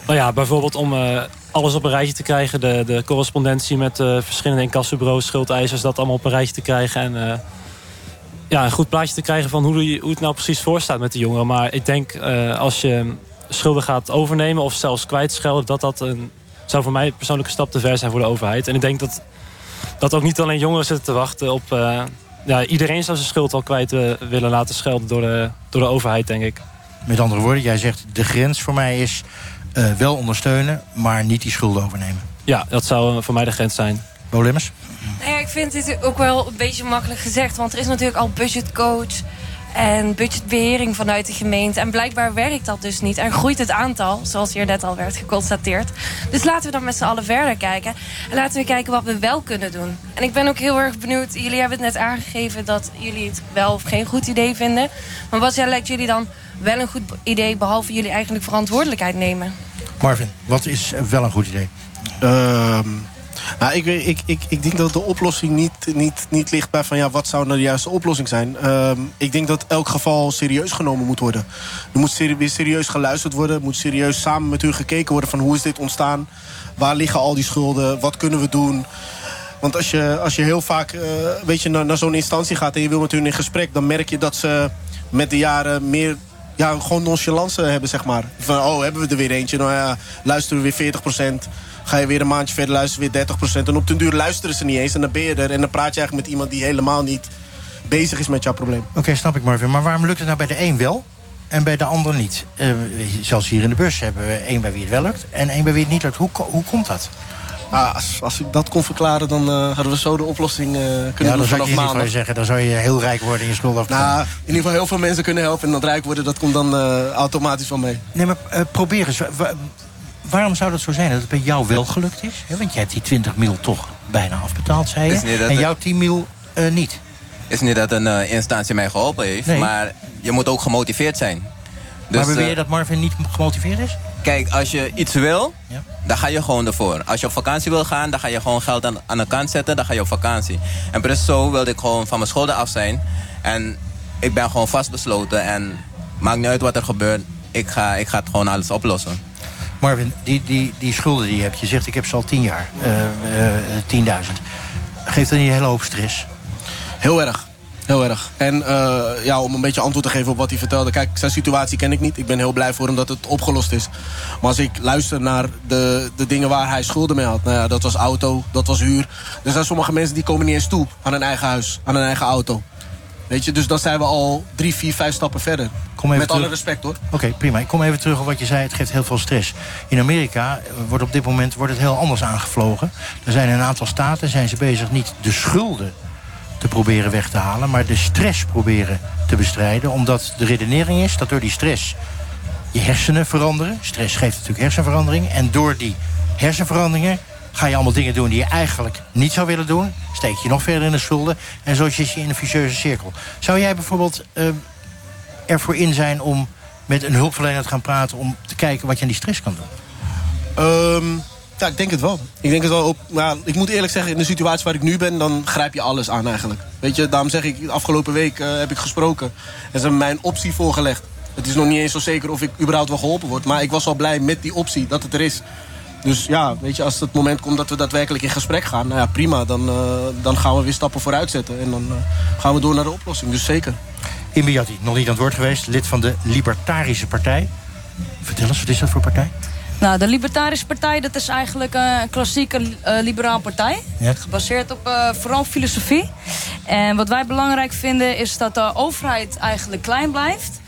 Nou ja, bijvoorbeeld om eh, alles op een rijtje te krijgen. De, de correspondentie met verschillende incassobureaus, schuldeisers... dat allemaal op een rijtje te krijgen. En ja, een goed plaatje te krijgen van hoe, hoe het nou precies voor staat met de jongeren. Maar ik denk als je schulden gaat overnemen of zelfs kwijtschelden... dat dat een, zou voor mij een persoonlijke stap te ver zijn voor de overheid. En ik denk dat, dat ook niet alleen jongeren zitten te wachten op... ja, iedereen zou zijn schuld wel kwijt eh, willen laten schelden door de, door de overheid, denk ik. Met andere woorden, jij zegt de grens voor mij is eh, wel ondersteunen... maar niet die schulden overnemen. Ja, dat zou eh, voor mij de grens zijn. Bo Lemmers? Nou ja, ik vind dit ook wel een beetje makkelijk gezegd. Want er is natuurlijk al budgetcoach en budgetbehering vanuit de gemeente. En blijkbaar werkt dat dus niet. En groeit het aantal, zoals hier net al werd geconstateerd. Dus laten we dan met z'n allen verder kijken. En laten we kijken wat we wel kunnen doen. En ik ben ook heel erg benieuwd. Jullie hebben het net aangegeven dat jullie het wel of geen goed idee vinden. Maar wat lijkt jullie dan wel een goed idee... behalve jullie eigenlijk verantwoordelijkheid nemen? Marvin, wat is wel een goed idee? Ehm, nou, ik, ik, ik, ik denk dat de oplossing niet, niet, niet ligt bij van ja, wat zou nou de juiste oplossing zijn. Ehm, ik denk dat elk geval serieus genomen moet worden. Er moet serieus geluisterd worden. Er moet serieus samen met u gekeken worden van hoe is dit ontstaan? Waar liggen al die schulden? Wat kunnen we doen? Want als je, als je heel vaak eh, weet je, naar, naar zo'n instantie gaat en je wil met hun in gesprek, dan merk je dat ze met de jaren meer ja, gewoon nonchalance hebben, zeg maar. Van, oh, hebben we er weer eentje? Nou ja, luisteren we weer 40%. Ga je weer een maandje verder, luisteren we weer 30%. En op den duur luisteren ze niet eens en dan ben je er. En dan praat je eigenlijk met iemand die helemaal niet bezig is met jouw probleem. Oké, snap ik Marvin. Maar waarom lukt het nou bij de een wel en bij de ander niet? Eh, zelfs hier in de bus hebben we één bij wie het wel lukt... en één bij wie het niet lukt. Hoe, hoe komt dat? Ah, als, als ik dat kon verklaren, dan eh, hadden we zo de oplossing eh, kunnen ja, doen dan zou ik je zeggen. Dan zou je heel rijk worden in je schuld Nou, in ieder geval heel veel mensen kunnen helpen. En dat rijk worden, dat komt dan eh, automatisch wel mee. Nee, maar eh, probeer eens. Wa- wa- waarom zou dat zo zijn dat het bij jou wel gelukt is? Hè, want jij hebt die 20 mil toch bijna afbetaald, zei je. En jouw 10 mil eh, niet. is niet dat een instantie mij geholpen heeft, Nee. maar je moet ook gemotiveerd zijn. Maar beweer je eh, dat Marvin niet gemotiveerd is? Kijk, als je iets wil, Ja. dan ga je gewoon ervoor. Als je op vakantie wil gaan, dan ga je gewoon geld aan, aan de kant zetten. Dan ga je op vakantie. En precies zo wilde ik gewoon van mijn schulden af zijn. En ik ben gewoon vastbesloten. En maakt niet uit wat er gebeurt. Ik ga, ik ga het gewoon alles oplossen. Marvin, die, die, die schulden die je hebt, je zegt ik heb ze al tien jaar, eh, eh, 10.000. Geeft dat niet een hele hoop stress? Heel erg. Heel erg. En eh, ja, om een beetje antwoord te geven op wat hij vertelde. Kijk, zijn situatie ken ik niet. Ik ben heel blij voor hem dat het opgelost is. Maar als ik luister naar de, de dingen waar hij schulden mee had. Nou ja, dat was auto, dat was huur. Er zijn sommige mensen die komen niet eens toe aan een eigen huis, aan een eigen auto. Weet je, dus dan zijn we al drie, vier, vijf stappen verder. Kom even Met alle respect hoor. Oké, prima. Ik kom even terug op wat je zei. Het geeft heel veel stress. In Amerika wordt op dit moment wordt het heel anders aangevlogen. Er zijn een aantal staten zijn ze bezig niet de schulden te proberen weg te halen... maar de stress proberen te bestrijden. Omdat de redenering is dat door die stress je hersenen veranderen. Stress geeft natuurlijk hersenverandering. En door die hersenveranderingen ga je allemaal dingen doen die je eigenlijk niet zou willen doen. Steek je nog verder in de schulden. En zo zit je in een vicieuze cirkel. Zou jij bijvoorbeeld eh, ervoor in zijn om met een hulpverlener te gaan praten... om te kijken wat je aan die stress kan doen? Ehm, ja, ik denk het wel. Ik denk het wel op. Ik moet eerlijk zeggen, in de situatie waar ik nu ben, dan grijp je alles aan eigenlijk. Weet je, daarom zeg ik, afgelopen week eh, heb ik gesproken. En ze hebben mij een optie voorgelegd. Het is nog niet eens zo zeker of ik überhaupt wel geholpen word. Maar ik was wel blij met die optie dat het er is. Dus ja, weet je, als het moment komt dat we daadwerkelijk in gesprek gaan, nou ja, prima. Dan, eh, dan gaan we weer stappen vooruit zetten. En dan eh, gaan we door naar de oplossing. Dus zeker. Imbiati, nog niet aan het woord geweest. Lid van de Libertarische Partij. Vertel eens, wat is dat voor partij? Nou, de Libertarische Partij dat is eigenlijk eh, een klassieke eh liberaal partij. Ja. Gebaseerd op eh, vooral filosofie. En wat wij belangrijk vinden is dat de overheid eigenlijk klein blijft.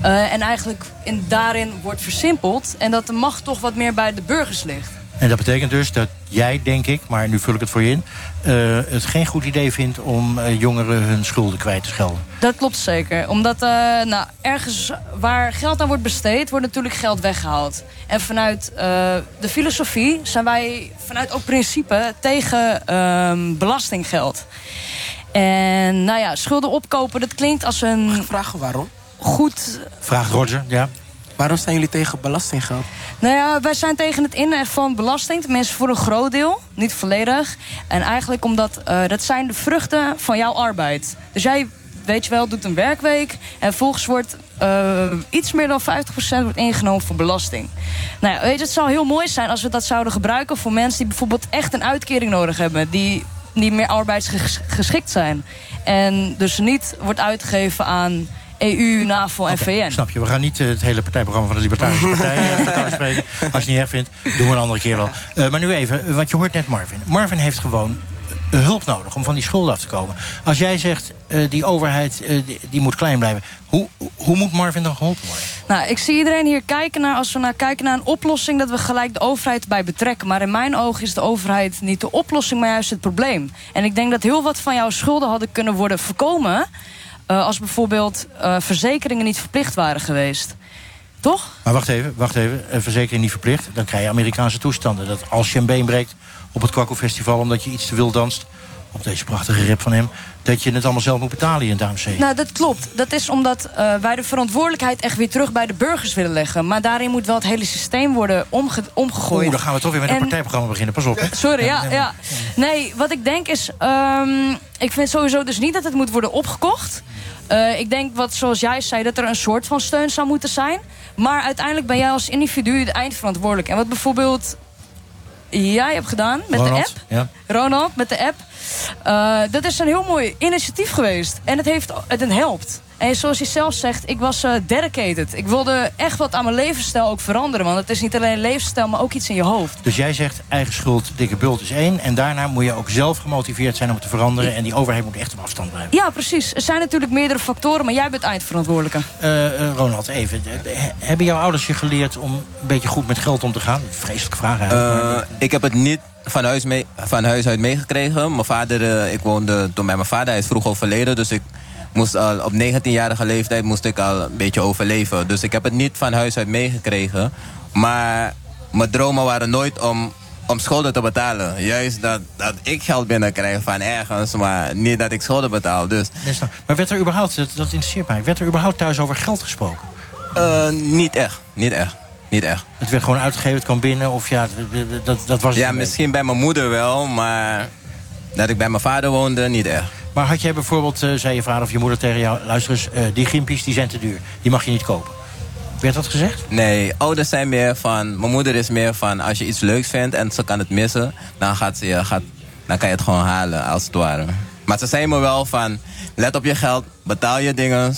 En eigenlijk in, daarin wordt versimpeld. En dat de macht toch wat meer bij de burgers ligt. En dat betekent dus dat jij, denk ik, maar nu vul ik het voor je in... eh, het geen goed idee vindt om eh, jongeren hun schulden kwijt te schelden. Dat klopt zeker. Omdat eh, nou, ergens waar geld aan wordt besteed, wordt natuurlijk geld weggehaald. En vanuit eh, de filosofie zijn wij vanuit ook principe tegen ehm, belastinggeld. En nou ja, schulden opkopen, dat klinkt als een... Vragen waarom? Goed... Vraagt Roger, ja. Waarom zijn jullie tegen belastinggeld? Nou ja, wij zijn tegen het innen van belasting. Tenminste voor een groot deel, niet volledig. En eigenlijk omdat eh, dat zijn de vruchten van jouw arbeid. Dus jij, weet je wel, doet een werkweek... en volgens wordt eh, iets meer dan 50% wordt ingenomen voor belasting. Nou ja, weet je, het zou heel mooi zijn als we dat zouden gebruiken... voor mensen die bijvoorbeeld echt een uitkering nodig hebben... die niet meer arbeidsgeschikt zijn. En dus niet wordt uitgegeven aan EU, NAVO en VN. Snap je, we gaan niet eh, het hele partijprogramma van de Libertarische Partij uh, spreken. Als je het niet erg vindt, doen we een andere keer wel. Uh, maar nu even, want je hoort net Marvin. Marvin heeft gewoon hulp nodig om van die schulden af te komen. Als jij zegt, uh, die overheid die, die, moet klein blijven... Hoe, hoe moet Marvin dan geholpen worden? Nou, ik zie iedereen hier kijken naar... als we naar kijken naar een oplossing... dat we gelijk de overheid bij betrekken. Maar in mijn ogen is de overheid niet de oplossing... maar juist het probleem. En ik denk dat heel wat van jouw schulden hadden kunnen worden voorkomen... Uh, als bijvoorbeeld uh, verzekeringen niet verplicht waren geweest. Toch? Maar wacht even, wacht even. Een verzekering niet verplicht, dan krijg je Amerikaanse toestanden. Dat als je een been breekt op het Kwakko Festival... omdat je iets te wild danst, op deze prachtige rip van hem... dat je het allemaal zelf moet betalen in het AMC. Nou, dat klopt. Dat is omdat uh, wij de verantwoordelijkheid echt weer terug bij de burgers willen leggen. Maar daarin moet wel het hele systeem worden omge omgegooid. Oeh, dan gaan we toch weer met en... een partijprogramma beginnen. Pas op, hè? Sorry, ja, ja. Nee, wat ik denk is... Um, ik vind sowieso dus niet dat het moet worden opgekocht... Uh, ik denk, wat, zoals jij zei, dat er een soort van steun zou moeten zijn. Maar uiteindelijk ben jij als individu de eindverantwoordelijk. En wat bijvoorbeeld jij hebt gedaan met Ronald, de app. Ja. Ronald, met de app. Uh, dat is een heel mooi initiatief geweest. En het, heeft, het helpt. En zoals je zelf zegt, ik was uh, dedicated. Ik wilde echt wat aan mijn levensstijl ook veranderen. Want het is niet alleen een levensstijl, maar ook iets in je hoofd. Dus jij zegt, eigen schuld, dikke bult is één. En daarna moet je ook zelf gemotiveerd zijn om te veranderen. En die overheid moet echt op afstand blijven. Ja, precies. Er zijn natuurlijk meerdere factoren, maar jij bent eindverantwoordelijke. Uh, uh, Ronald, even. Hebben jouw ouders je geleerd om een beetje goed met geld om te gaan? Vreselijke vraag eigenlijk. ik heb het niet van huis, mee, van huis uit meegekregen. Mijn vader, ik woonde toen bij mijn vader. Hij is vroeg overleden, dus ik moest al op 19-jarige leeftijd moest ik al een beetje overleven. Dus ik heb het niet van huis uit meegekregen. Maar mijn dromen waren nooit om, om schulden te betalen. Juist dat, dat ik geld binnenkrijg van ergens, maar niet dat ik schulden betaal. Dus. Maar werd er überhaupt, dat, dat interesseert mij, werd er überhaupt thuis over geld gesproken? Eh, niet echt, niet echt. Niet echt. Het werd gewoon uitgegeven, het kwam binnen of ja, dat, dat was het Ja, misschien bij mijn moeder wel, maar dat ik bij mijn vader woonde, niet echt. Maar had jij bijvoorbeeld, eh, zei je vader of je moeder tegen jou... luister eens, eh, die gimpies die zijn te duur. Die mag je niet kopen. Werd dat gezegd? Nee, ouders zijn meer van... Mijn moeder is meer van, als je iets leuks vindt en ze kan het missen... dan, gaat ze, gaat, dan kan je het gewoon halen, als het ware. Maar ze zei me wel van, let op je geld, betaal je dingen...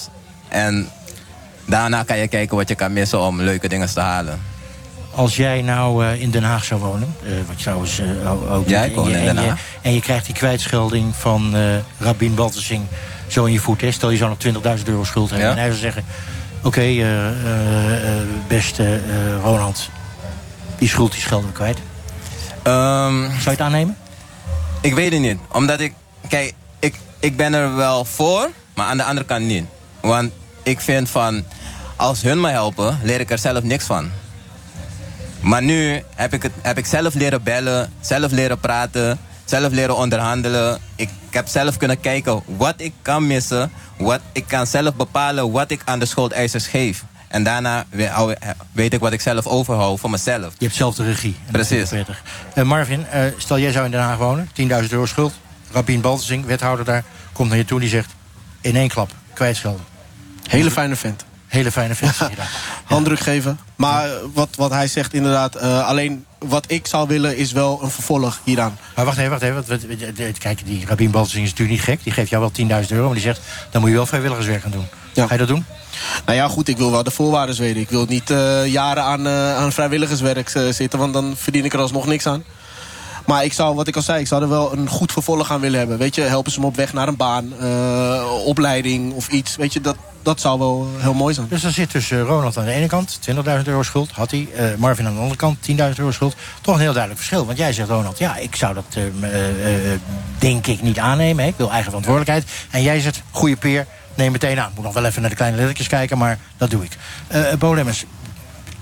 en daarna kan je kijken wat je kan missen om leuke dingen te halen. Als jij nou eh, in Den Haag zou wonen, eh, wat je trouwens eh, ook- je- in Den en je- Haag. En je krijgt die kwijtschelding van eh Rabin Baltersing zo in je voet. Hè? Stel je zou nog 20.000 euro schuld hebben. Ja. En hij zou zeggen, oké, eh, eh, eh, beste eh, Ronald, die schuld die schelden we kwijt. zou je het aannemen? Ik weet het niet. Omdat ik... Kijk, ik, ik ben er wel voor, maar aan de andere kant niet. Want ik vind van... Als hun me helpen, leer ik er zelf niks van. Maar nu heb ik, het, heb ik zelf leren bellen, zelf leren praten, zelf leren onderhandelen. Ik, heb zelf kunnen kijken wat ik kan missen. Wat, ik kan zelf bepalen wat ik aan de schuldeisers geef. En daarna hou- weet ik wat ik zelf overhoud voor mezelf. Je hebt zelf de regie. Precies. Eh, Marvin, eh, stel jij zou in Den Haag wonen, 10.000 euro schuld. Rabin Baltersing, wethouder daar, komt naar je toe en die zegt... in één klap, kwijtschelden. Hele fijne vent. Hele fijne je daar. Handdruk geven. Maar wat, wat hij zegt inderdaad, eh, alleen wat ik zou willen is wel een vervolg hieraan. Maar wacht even, wacht even. want Kijk, die Rabin Baltersing is natuurlijk niet gek. Die geeft jou wel 10.000 euro, maar die zegt... dan moet je wel vrijwilligerswerk gaan doen. Ga je dat doen? Nou ja, goed, ik wil wel de voorwaarden weten. Ik wil niet eh, jaren aan, eh, aan vrijwilligerswerk zitten, want dan verdien ik er alsnog niks aan. Maar ik zou, wat ik al zei, ik zou er wel een goed vervolg aan willen hebben. Weet je, helpen ze me op weg naar een baan, eh, opleiding of iets. Weet je, dat, dat zou wel heel mooi zijn. Dus dan zit tussen Ronald aan de ene kant, 20.000 euro schuld, had hij. eh, Marvin aan de andere kant, 10.000 euro schuld. Toch een heel duidelijk verschil. Want jij zegt, Ronald, ja, ik zou dat eh, eh, eh, denk ik niet aannemen. Hè. Ik wil eigen verantwoordelijkheid. En jij zegt, goede peer, neem meteen aan. Moet nog wel even naar de kleine lettertjes kijken, maar dat doe ik. Eh Bo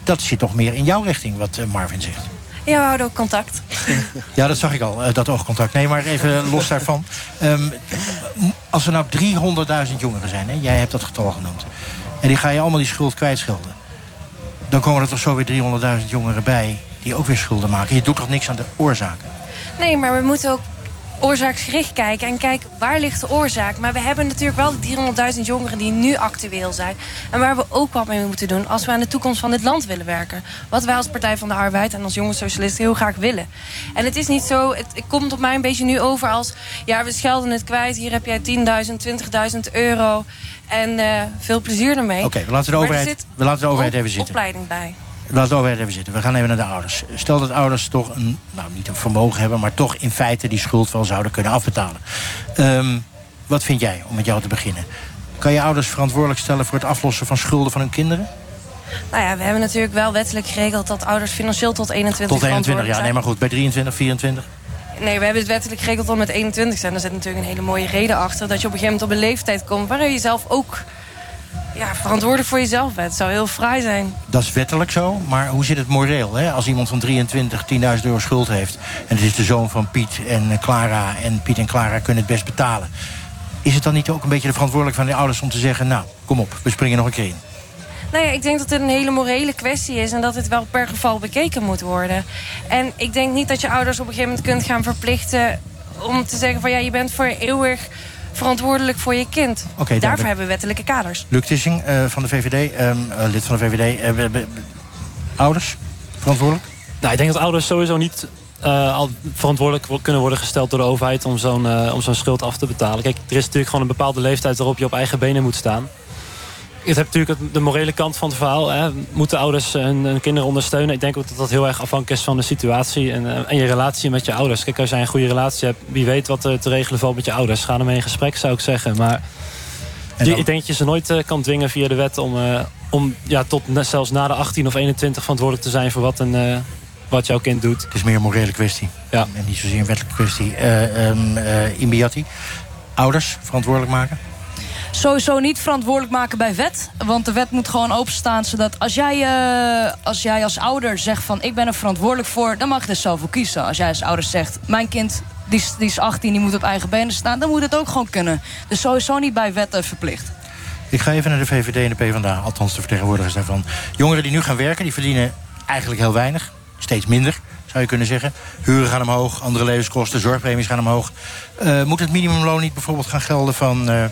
dat zit toch meer in jouw richting, wat eh, Marvin zegt. Ja, we houden ook contact. Ja, dat zag ik al, eh, dat oogcontact. Nee, maar even los daarvan. Ehm, als er nou 300.000 jongeren zijn, hè, jij hebt dat getal genoemd... en die ga je allemaal die schuld kwijtschelden... dan komen er toch zo weer 300.000 jongeren bij... die ook weer schulden maken. Je doet toch niks aan de oorzaken? Nee, maar we moeten ook oorzaksgericht kijken en kijken waar ligt de oorzaak. Maar we hebben natuurlijk wel die 300.000 jongeren die nu actueel zijn. En waar we ook wat mee moeten doen als we aan de toekomst van dit land willen werken. Wat wij als Partij van de Arbeid en als jonge socialisten heel graag willen. En het is niet zo, het, het komt op mij een beetje nu over als... ja, we schelden het kwijt, hier heb jij 10.000, 20.000 euro... en eh, veel plezier ermee. Oké, we laten de er overheid- zit we laten de overheid even zitten. opleiding bij. Laat de overheid even zitten. We gaan even naar de ouders. Stel dat ouders toch een, nou niet een vermogen hebben... maar toch in feite die schuld wel zouden kunnen afbetalen. Ehm, wat vind jij, om met jou te beginnen? Kan je ouders verantwoordelijk stellen voor het aflossen van schulden van hun kinderen? Nou ja, we hebben natuurlijk wel wettelijk geregeld... dat ouders financieel tot 21 Tot 21, ja, nee, maar goed. Bij 23, 24? Nee, we hebben het wettelijk geregeld om met 21 zijn. Daar zit natuurlijk een hele mooie reden achter. Dat je op een gegeven moment op een leeftijd komt... waarin je zelf ook ja, verantwoordelijk voor jezelf bent. Het zou heel fraai zijn. Dat is wettelijk zo, maar hoe zit het moreel? Hè? Als iemand van 23 10.000 euro schuld heeft... en het is de zoon van Piet en Clara... en Piet en Clara kunnen het best betalen... is het dan niet ook een beetje de verantwoordelijkheid van de ouders om te zeggen... nou, kom op, we springen nog een keer in? Nou ja, ik denk dat het een hele morele kwestie is... en dat het wel per geval bekeken moet worden. En ik denk niet dat je ouders op een gegeven moment kunt gaan verplichten... om te zeggen van ja, je bent voor eeuwig verantwoordelijk voor je kind. Daarvoor hebben we wettelijke kaders. Luc Tissing eh, van de VVD, ehm, eh, lid van de VVD... eh, ouders, verantwoordelijk? Nou, ik denk dat ouders sowieso niet eh, al verantwoordelijk wo- kunnen worden gesteld door de overheid om zo'n om zo'n schuld af te betalen. Kijk, er is natuurlijk gewoon een bepaalde leeftijd waarop je op eigen benen moet staan. Je hebt natuurlijk het- de morele kant van het verhaal. Hè. Moeten ouders hun, hun kinderen ondersteunen? Ik denk ook dat dat heel erg afhankelijk is van de situatie en, eh, en je relatie met je ouders. Kijk, als jij een goede relatie hebt, wie weet wat er te regelen valt met je ouders. Ga ermee in gesprek, zou ik zeggen. Maar je, ik denk dat je ze nooit eh, kan dwingen via de wet om, eh, om ja, tot zelfs na de 18 of 21 verantwoordelijk te zijn voor wat, een, eh, wat jouw kind doet. Het is meer een morele kwestie. Ja. En niet zozeer een wettelijke kwestie. Eh ehm eh, Imbiati, ouders verantwoordelijk maken? Sowieso niet verantwoordelijk maken bij wet. Want de wet moet gewoon openstaan. Zodat als jij, eh, als jij als ouder zegt van ik ben er verantwoordelijk voor. Dan mag je er zelf voor kiezen. Als jij als ouder zegt mijn kind die is, die is 18, die moet op eigen benen staan. Dan moet het ook gewoon kunnen. Dus sowieso niet bij wet verplicht. Ik ga even naar de VVD en de PvdA, althans de vertegenwoordigers daarvan. Jongeren die nu gaan werken, die verdienen eigenlijk heel weinig. Steeds minder, zou je kunnen zeggen. Huren gaan omhoog, andere levenskosten, zorgpremies gaan omhoog. Eh, moet het minimumloon niet bijvoorbeeld gaan gelden van... eh,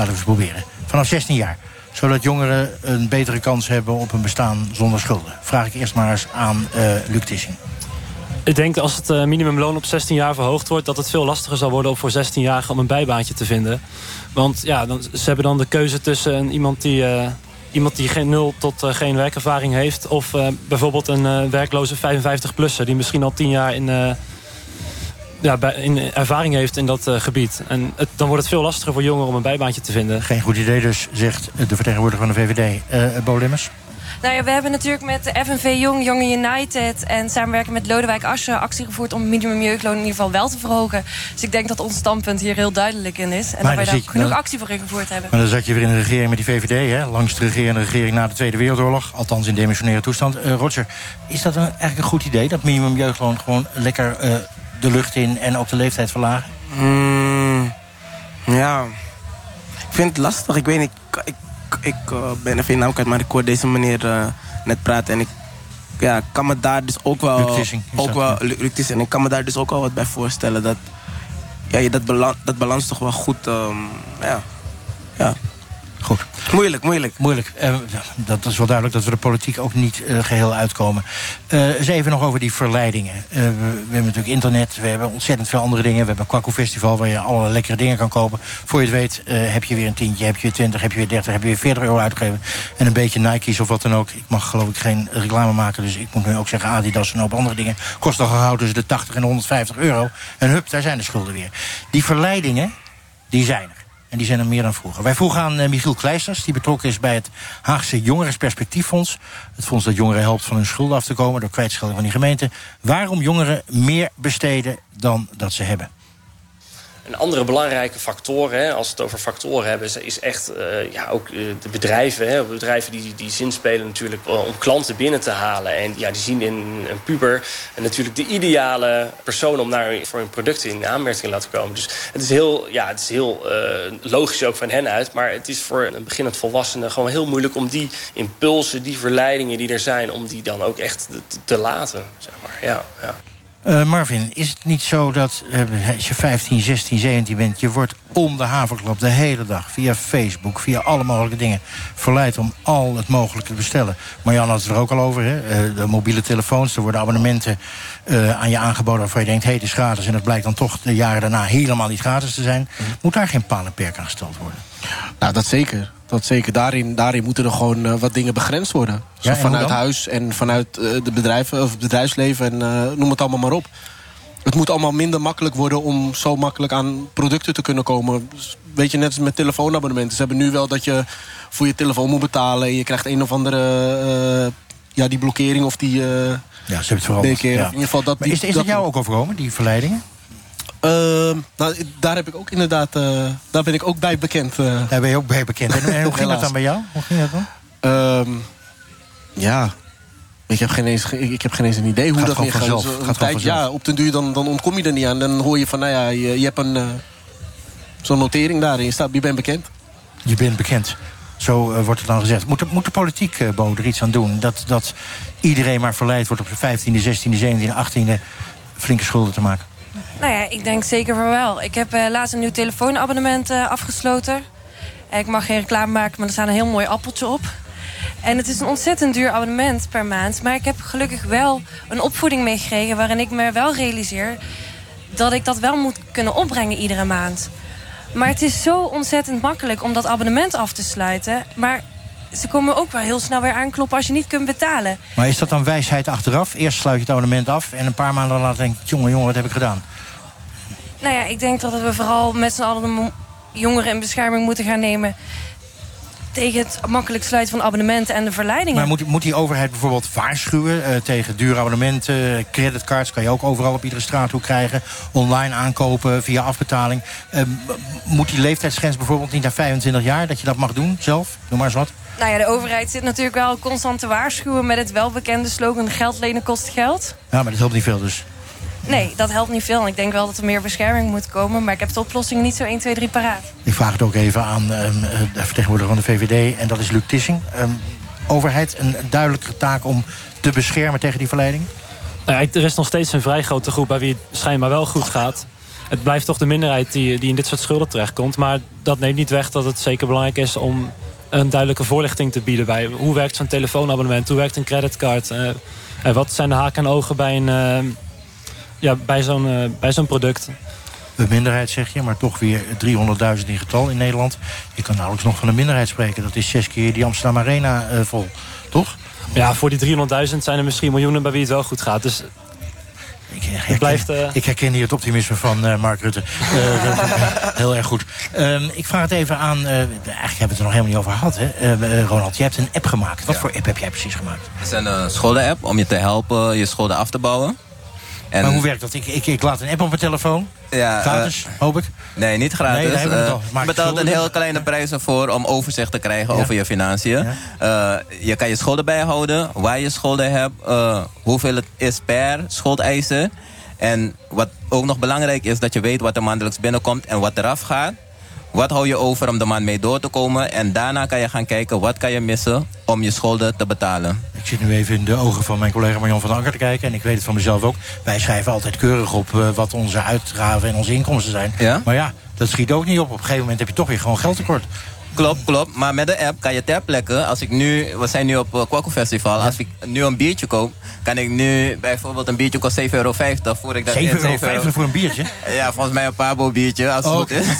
laten we eens proberen, vanaf 16 jaar? Zodat jongeren een betere kans hebben op een bestaan zonder schulden. Vraag ik eerst maar eens aan eh Luc Tissing. Ik denk dat als het eh, minimumloon op 16 jaar verhoogd wordt... dat het veel lastiger zal worden om voor 16-jarigen om een bijbaantje te vinden. Want ja, dan, ze hebben dan de keuze tussen iemand die... eh, Iemand die geen nul tot geen werkervaring heeft... of bijvoorbeeld een werkloze 55-plusser... die misschien al 10 jaar in, ja, bij, in ervaring heeft in dat eh, gebied. En het, dan wordt het veel lastiger voor jongeren om een bijbaantje te vinden. Geen goed idee dus, zegt de vertegenwoordiger van de VVD. Eh Bo Limmers? Nou ja, we hebben natuurlijk met de FNV Jong, Jonge United... en samenwerken met Lodewijk Asscher actie gevoerd... om het minimumjeugdloon in ieder geval wel te verhogen. Dus ik denk dat ons standpunt hier heel duidelijk in is. En Maar dat wij daar ik- genoeg dan- actie voor ingevoerd hebben. Maar dan zat je weer in een regering met die VVD, hè? Langs de regerende regering na de Tweede Wereldoorlog. Althans in demissionaire toestand. Eh, Roger, is dat een, eigenlijk een goed idee? Dat minimumjeugdloon gewoon lekker eh, de lucht in en ook de leeftijd verlagen? Mm, ja, ik vind het lastig. Ik weet niet, ik, ik, ik eh, ben even naam kwijt, maar ik hoor deze meneer eh, net praten. En ik ja, kan me daar dus ook wel... Ook dat, wel ja. En ik kan me daar dus ook wel wat bij voorstellen. Dat, ja, je dat, balans, dat balans toch wel goed... ehm, ja, ja. Goed. Moeilijk, moeilijk. Moeilijk. Eh, dat is wel duidelijk dat we de politiek ook niet eh, geheel uitkomen. Eh eens even nog over die verleidingen. We, we hebben natuurlijk internet, we hebben ontzettend veel andere dingen. We hebben een Kwakko Festival waar je allerlei lekkere dingen kan kopen. Voor je het weet heb je weer een tientje, heb je weer 20, heb je weer 30, heb je weer 40 euro uitgegeven. En een beetje Nike's of wat dan ook. Ik mag geloof ik geen reclame maken, dus ik moet nu ook zeggen Adidas en een hoop andere dingen. Kost al gauw tussen de 80 en de 150 euro. En hup, daar zijn de schulden weer. Die verleidingen, die zijn er. En die zijn er meer dan vroeger. Wij vroegen aan eh, Michiel Kleisters, die betrokken is bij het Haagse Jongerensperspectieffonds. Het fonds dat jongeren helpt van hun schulden af te komen door kwijtschelding van die gemeente. Waarom jongeren meer besteden dan dat ze hebben. Een andere belangrijke factor, hè, als we het over factoren hebben, is, echt eh, ja, ook eh, de bedrijven. Hè, bedrijven die, die zin spelen natuurlijk wel om klanten binnen te halen. En ja, die zien in een puber natuurlijk de ideale persoon om naar, voor hun producten in aanmerking te laten komen. Dus het is heel, ja, het is heel eh, logisch ook van hen uit. Maar het is voor een beginnend volwassene gewoon heel moeilijk om die impulsen, die verleidingen die er zijn, om die dan ook echt te, te laten. Zeg maar. ja, ja. Eh, Marvin, is het niet zo dat eh, als je 15, 16, 17 bent... je wordt om de haverklap de hele dag via Facebook... via alle mogelijke dingen verleid om al het mogelijke te bestellen. Marjan had het er ook al over, hè? Eh, de mobiele telefoons. Er worden abonnementen eh, aan je aangeboden waarvan je denkt... hé, het is gratis en het blijkt dan toch de jaren daarna helemaal niet gratis te zijn. Moet daar geen paal en perk aan gesteld worden? Nou, dat zeker. Dat zeker. Daarin, daarin moeten er gewoon eh, wat dingen begrensd worden. Zo Ja, vanuit huis en vanuit eh, de bedrijven, of het bedrijfsleven en eh, noem het allemaal maar op. Het moet allemaal minder makkelijk worden om zo makkelijk aan producten te kunnen komen. Weet je, net als met telefoonabonnementen. Ze hebben nu wel dat je voor je telefoon moet betalen. En je krijgt een of andere, eh, ja, die blokkering of die... eh, ze hebben het veranderd. ja. In ieder geval dat, Maar is, is dat jou ook overkomen, die verleidingen? Ehm, nou, daar heb ik ook inderdaad, eh, daar ben ik ook bij bekend. eh. Daar ben je ook bij bekend. En, hoe ging dat dan bij jou? Hoe ging dat dan? Ehm, ja, ik heb, geen eens, ik, heb geen eens een idee hoe Gaat dat weer gaat. vanzelf. Tijd, ja, op den duur dan, dan ontkom je er niet aan. Dan hoor je van, nou ja, je, je hebt een eh, zo'n notering daar en je, staat, je bent bekend. Je bent bekend. Zo eh, wordt het dan gezegd. Moet de, moet de politiek, Bo, er iets aan doen? Dat, dat iedereen maar verleid wordt op zijn 15e, 16e, 17e, 18e... flinke schulden te maken. Nou ja, ik denk zeker van wel. Ik heb eh, laatst een nieuw telefoonabonnement afgesloten. Ik mag geen reclame maken, maar er staat een heel mooi appeltje op. En het is een ontzettend duur abonnement per maand. Maar ik heb gelukkig wel een opvoeding meegekregen... waarin ik me wel realiseer dat ik dat wel moet kunnen opbrengen iedere maand. Maar het is zo ontzettend makkelijk om dat abonnement af te sluiten. Maar ze komen ook wel heel snel weer aankloppen als je niet kunt betalen. Maar is dat dan wijsheid achteraf? Eerst sluit je het abonnement af... en een paar maanden later denk je... jongen, jongen, wat heb ik gedaan? Nou ja, ik denk dat we vooral met z'n allen de jongeren in bescherming moeten gaan nemen... tegen het makkelijk sluiten van abonnementen en de verleidingen. Maar moet, moet die overheid bijvoorbeeld waarschuwen... eh, tegen dure abonnementen, creditcards... kan je ook overal op iedere straathoek krijgen... online aankopen via afbetaling. Eh, moet die leeftijdsgrens bijvoorbeeld niet naar 25 jaar... dat je dat mag doen zelf? Noem maar eens wat. Nou ja, de overheid zit natuurlijk wel constant te waarschuwen... met het welbekende slogan geld lenen kost geld. Ja, maar dat helpt niet veel dus. Nee, dat helpt niet veel. En ik denk wel dat er meer bescherming moet komen. Maar ik heb de oplossing niet zo 1, 2, 3 paraat. Ik vraag het ook even aan ehm, eh, de vertegenwoordiger van de VVD. En dat is Luc Tissing. Ehm, overheid, een duidelijke taak om te beschermen tegen die verleiding? Nou ja, er is nog steeds een vrij grote groep bij wie het schijnbaar wel goed gaat. Het blijft toch de minderheid die, die in dit soort schulden terechtkomt. Maar dat neemt niet weg dat het zeker belangrijk is om een duidelijke voorlichting te bieden bij hoe werkt zo'n telefoonabonnement, hoe werkt een creditcard, eh, en wat zijn de haken en ogen bij, een, eh, ja, bij zo'n eh, bij zo'n product. Een minderheid zeg je, maar toch weer 300.000 in getal in Nederland. Je kan nauwelijks nog van een minderheid spreken. Dat is zes keer die Amsterdam Arena eh, vol, toch? Ja, voor die 300.000 zijn er misschien miljoenen bij wie het wel goed gaat. Dus Ik herken, blijft, ik herken hier het optimisme van eh, Mark Rutte. Eh, dat- heel erg goed. Ehm, ik vraag het even aan... eh, eigenlijk hebben we het er nog helemaal niet over gehad, hè? Eh, Ronald, je hebt een app gemaakt. Wat voor app heb jij precies gemaakt? Het is een uh, scholen-app om je te helpen je schulden af te bouwen. En Maar hoe werkt dat? Ik, ik, ik laat een app op mijn telefoon. Ja, Gratis, eh, hoop ik. Nee, niet gratis. Nee. Maak je betaalt een heel kleine prijs ervoor om overzicht te krijgen over je financiën. Eh, je kan je schulden bijhouden, waar je schulden hebt, hoeveel het is per schuldeiser. En wat ook nog belangrijk is, dat je weet wat er maandelijks binnenkomt en wat eraf gaat. Wat hou je over om de maand mee door te komen? En daarna kan je gaan kijken wat kan je missen om je schulden te betalen. Ik zit nu even in de ogen van mijn collega Marjan van Anker te kijken. En ik weet het van mezelf ook. Wij schrijven altijd keurig op eh, wat onze uitgaven en onze inkomsten zijn. Ja? Maar ja, dat schiet ook niet op. Op een gegeven moment heb je toch weer gewoon geldtekort. Klopt, klopt. Maar met de app kan je ter plekke, als ik nu, we zijn nu op uh, Kwakko Festival, als ik nu een biertje koop, kan ik nu bijvoorbeeld een biertje kost 7,50 euro. Voer ik dat 7,50 in, euro voor een biertje? Ja, volgens mij een Pabo biertje, als het Oh, goed is.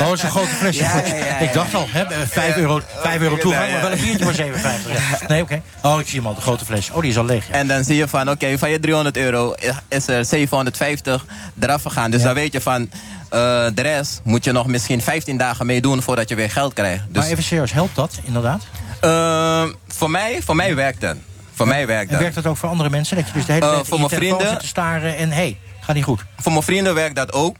Oh, dat is een grote fles. Ja, ja, ja, Ik dacht al, hè, 5 euro, 5 euro toegang, maar wel een biertje voor 7,50. Ja. Nee, oké. Oh, ik zie hem al, de grote fles. Oh, die is al leeg. En dan zie je van, oké, van je 300 euro is er 750 eraf gegaan. Dus dan weet je van, eh, de rest moet je nog misschien 15 dagen meedoen voordat je weer geld krijgt. Dus, Maar even serieus, helpt dat inderdaad? eh, voor, mij, voor mij werkt het. Voor mij werkt En dat. werkt dat ook voor andere mensen? Dat je dus de hele Eh, tijd voor in je mijn vrienden- zit te staren en hé, hey, gaat niet goed. Voor mijn vrienden werkt dat ook.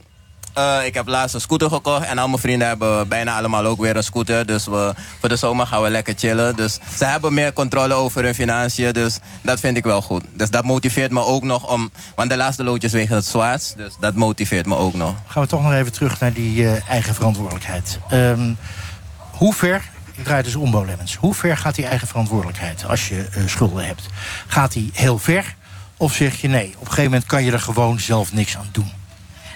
Eh, ik heb laatst een scooter gekocht en al mijn vrienden hebben bijna allemaal ook weer een scooter. Dus we, voor de zomer gaan we lekker chillen. Dus ze hebben meer controle over hun financiën. Dus dat vind ik wel goed. Dus dat motiveert me ook nog om. Want de laatste loodjes wegen het zwaarst. Dus dat motiveert me ook nog. Gaan we toch nog even terug naar die eh, eigen verantwoordelijkheid. Ehm, hoe ver, ik draai dus om. Hoe ver gaat die eigen verantwoordelijkheid als je eh, schulden hebt? Gaat die heel ver? Of zeg je nee, op een gegeven moment kan je er gewoon zelf niks aan doen?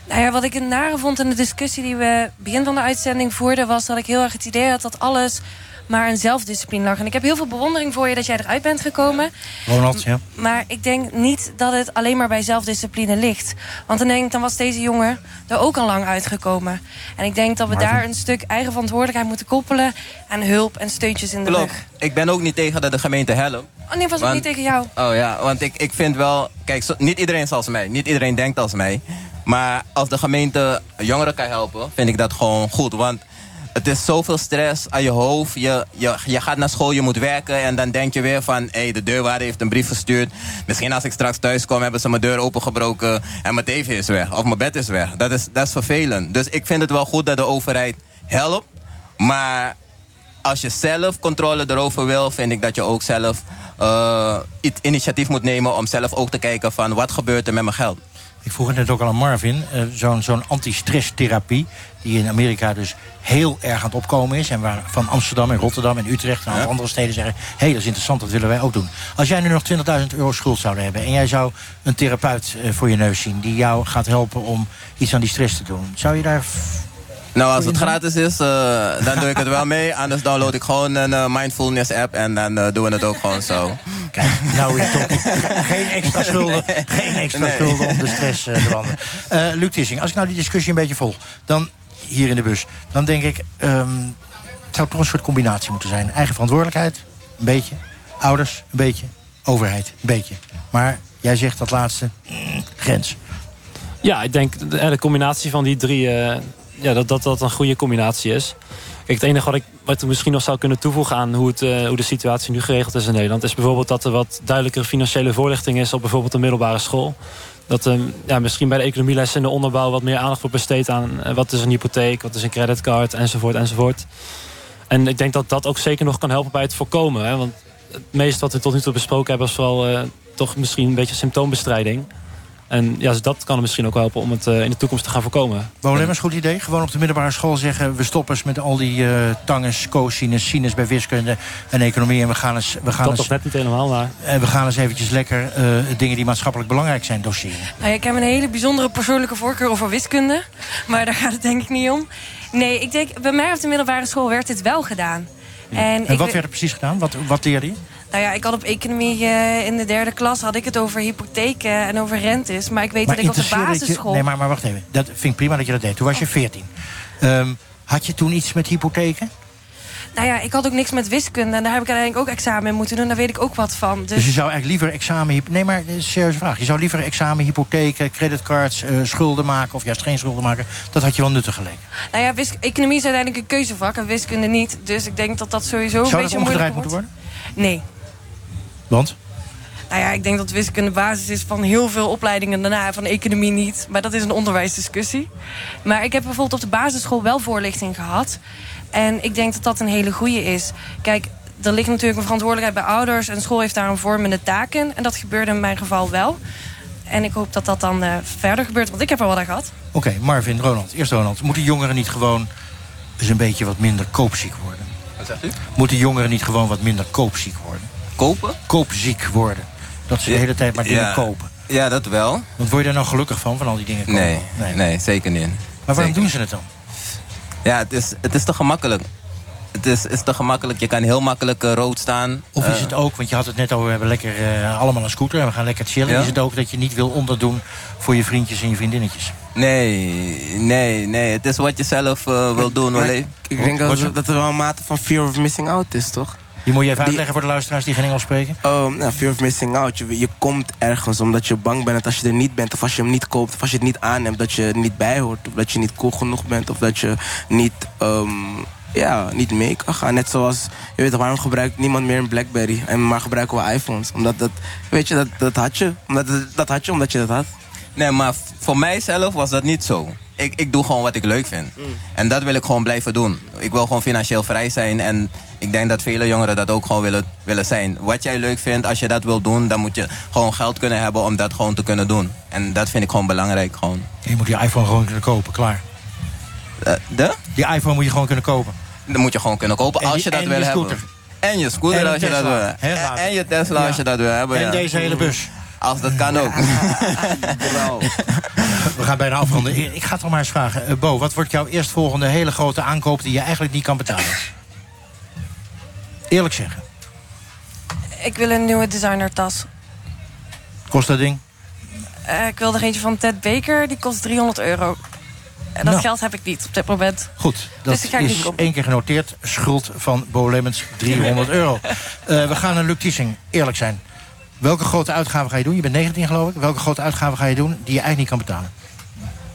Nou ja, wat ik een nare vond in de discussie die we begin van de uitzending voerden... was dat ik heel erg het idee had dat alles maar een zelfdiscipline lag. En ik heb heel veel bewondering voor je dat jij eruit bent gekomen. Ronald, ja. Maar ik denk niet dat het alleen maar bij zelfdiscipline ligt. Want dan denk ik, dan was deze jongen er ook al lang uitgekomen. En ik denk dat we Marvin. daar een stuk eigen verantwoordelijkheid moeten koppelen... aan hulp en steuntjes in de Klopt. rug. Ik ben ook niet tegen dat de gemeente helpt. Oh nee, was ook niet tegen jou. Oh ja, want ik, ik vind wel... Kijk, zo- niet iedereen is als mij. Niet iedereen denkt als mij. Maar als de gemeente jongeren kan helpen, vind ik dat gewoon goed. Want het is zoveel stress aan je hoofd. Je, je, je gaat naar school, je moet werken. En dan denk je weer van... Hé, de deurwaarder heeft een brief gestuurd. Misschien als ik straks thuis kom, hebben ze mijn deur opengebroken. En mijn tv is weg. Of mijn bed is weg. Dat is, dat is vervelend. Dus ik vind het wel goed dat de overheid helpt. Maar als je zelf controle erover wil, vind ik dat je ook zelf eh, iets initiatief moet nemen om zelf ook te kijken van wat gebeurt er met mijn geld. Ik vroeg het net ook al aan Marvin. eh, Zo'n zo'n anti-stresstherapie. Die in Amerika dus heel erg aan het opkomen is. En waar van Amsterdam en Rotterdam en Utrecht en andere steden zeggen... hé, hey, dat is interessant, dat willen wij ook doen. Als jij nu nog 20.000 euro schuld zou hebben... en jij zou een therapeut eh, voor je neus zien... die jou gaat helpen om iets aan die stress te doen. Zou je daar... Nou, als het gratis is, eh, dan doe ik het wel mee. Anders download ik gewoon een mindfulness app en dan doen we het ook gewoon zo. Kijk, nou is het ook geen extra schulden, geen extra Nee. schulden om de stress eh, te behandelen. Eh, Luc Tissing, als ik nou die discussie een beetje volg... dan hier in de bus, dan denk ik... ehm, het zou toch een soort combinatie moeten zijn. Eigen verantwoordelijkheid, een beetje. Ouders, een beetje. Overheid, een beetje. Maar jij zegt dat laatste, mm, grens. Ja, ik denk de, de combinatie van die drie, eh, ja, dat, dat dat een goede combinatie is. Kijk, het enige wat ik, wat ik misschien nog zou kunnen toevoegen aan hoe, het, eh, hoe de situatie nu geregeld is in Nederland, is bijvoorbeeld dat er wat duidelijkere financiële voorlichting is op bijvoorbeeld de middelbare school. Dat er ja, misschien bij de economielessen in de onderbouw wat meer aandacht wordt besteed aan eh, wat is een hypotheek, wat is een creditcard, enzovoort, enzovoort. En ik denk dat dat ook zeker nog kan helpen bij het voorkomen. Hè? Want het meeste wat we tot nu toe besproken hebben... is vooral eh, toch misschien een beetje symptoombestrijding. En ja, dus dat kan er misschien ook helpen om het eh, in de toekomst te gaan voorkomen. Bolemus, goed idee. Gewoon op de middelbare school zeggen... we stoppen eens met al die eh tangens, cosinus, sinus bij wiskunde en economie... en we gaan eens, we gaan Dat eens, toch net niet helemaal, maar... en we gaan eens eventjes lekker eh, dingen die maatschappelijk belangrijk zijn doseren. Nou, ik heb een hele bijzondere persoonlijke voorkeur over wiskunde. Maar daar gaat het denk ik niet om. Nee, ik denk, bij mij op de middelbare school werd dit wel gedaan. En, En wat we- werd er precies gedaan? Wat, wat leerde je? Nou ja, ik had op economie eh, in de derde klas had ik het over hypotheken en over rentes. Maar ik weet Maar dat ik op de je- basisschool... Nee, maar, maar wacht even. Dat vind ik prima dat je dat deed. Toen was je 14. Ehm, had je toen iets met hypotheken? Nou ja, ik had ook niks met wiskunde. En daar heb ik uiteindelijk ook examen in moeten doen. Daar weet ik ook wat van. Dus, Dus je zou eigenlijk liever examen... Nee, maar dat is een serieuze vraag. Je zou liever examen, hypotheken, creditcards, eh, schulden maken... of juist geen schulden maken. Dat had je wel nuttig geleken. nou ja, economie is uiteindelijk een keuzevak en wiskunde niet. Dus ik denk dat dat sowieso een Zou dat beetje omgedraaid moeilijker moeten wordt. worden? Nee. Want? Nou ja, ik denk dat wiskunde basis is van heel veel opleidingen daarna. Van economie niet. Maar dat is een onderwijsdiscussie. Maar ik heb bijvoorbeeld op de basisschool wel voorlichting gehad. En ik denk dat dat een hele goede is. Kijk, er ligt natuurlijk een verantwoordelijkheid bij ouders. En school heeft daar een vormende taak in. En dat gebeurde in mijn geval wel. En ik hoop dat dat dan eh, verder gebeurt. Want ik heb er wel aan gehad. Oké, Marvin, Ronald. Eerst Ronald. Moeten jongeren niet gewoon eens een beetje wat minder koopziek worden? Wat zegt u? Moeten jongeren niet gewoon wat minder koopziek worden? Kopen? Koopziek worden. Dat ze de hele tijd maar dingen Ja. kopen. Ja, dat wel. Want word je daar nou gelukkig van, van al die dingen kopen? Nee, nee, zeker niet. Maar waarom Zeker doen ze het dan? Ja, het is, het is te gemakkelijk. Het is, is te gemakkelijk. Je kan heel makkelijk eh, rood staan. Of is Eh, het ook, want je had het net over, we hebben lekker eh, allemaal een scooter en we gaan lekker chillen. Ja. Is het ook dat je niet wil onderdoen voor je vriendjes en je vriendinnetjes? Nee, nee, nee. Het is wat je zelf eh, wil doen. Maar alleen- Ik denk dat, dat er wel een mate van fear of missing out is, toch? Die moet je even uitleggen voor de luisteraars die geen Engels spreken. Oh, nou, fear of missing out. Je, je komt ergens omdat je bang bent dat als je er niet bent... of als je hem niet koopt of als je het niet aanneemt... dat je er niet bij hoort. Of dat je niet cool genoeg bent. Of dat je niet, ehm, ja, niet mee kan gaan. Net zoals, je weet waarom gebruikt niemand meer een Blackberry? En maar gebruiken we iPhones? Omdat dat, weet je, dat, dat had je. Omdat, dat had je omdat je dat had. Nee, maar voor mijzelf was dat niet zo. Ik, ik doe gewoon wat ik leuk vind. En dat wil ik gewoon blijven doen. Ik wil gewoon financieel vrij zijn. En ik denk dat vele jongeren dat ook gewoon willen, willen zijn. Wat jij leuk vindt, als je dat wil doen... dan moet je gewoon geld kunnen hebben om dat gewoon te kunnen doen. En dat vind ik gewoon belangrijk. Gewoon. Je moet die iPhone gewoon kunnen kopen, klaar. Eh, de? Die iPhone moet je gewoon kunnen kopen. Dat moet je gewoon kunnen kopen En als die- je dat wil je hebben. En je scooter En als je dat wil. En, en je Tesla Ja. als je dat wil hebben. En ja. deze hele bus. Als dat kan ook. We gaan bijna afronden. Ik ga toch maar eens vragen. Eh, Bo, wat wordt jouw eerstvolgende hele grote aankoop... die je eigenlijk niet kan betalen? Eerlijk zeggen. Ik wil een nieuwe designertas. Kost dat ding? Eh, ik wil er eentje van Ted Baker. Die kost 300 euro. En dat Nou. geld heb ik niet op dit moment. Goed, dat Dus niet is één keer genoteerd. Schuld van Bo Lemmens, 300 euro. Eh, we gaan naar Luc Tiesing. Eerlijk zijn. Welke grote uitgave ga je doen? Je bent 19 geloof ik. Welke grote uitgave ga je doen die je eigenlijk niet kan betalen?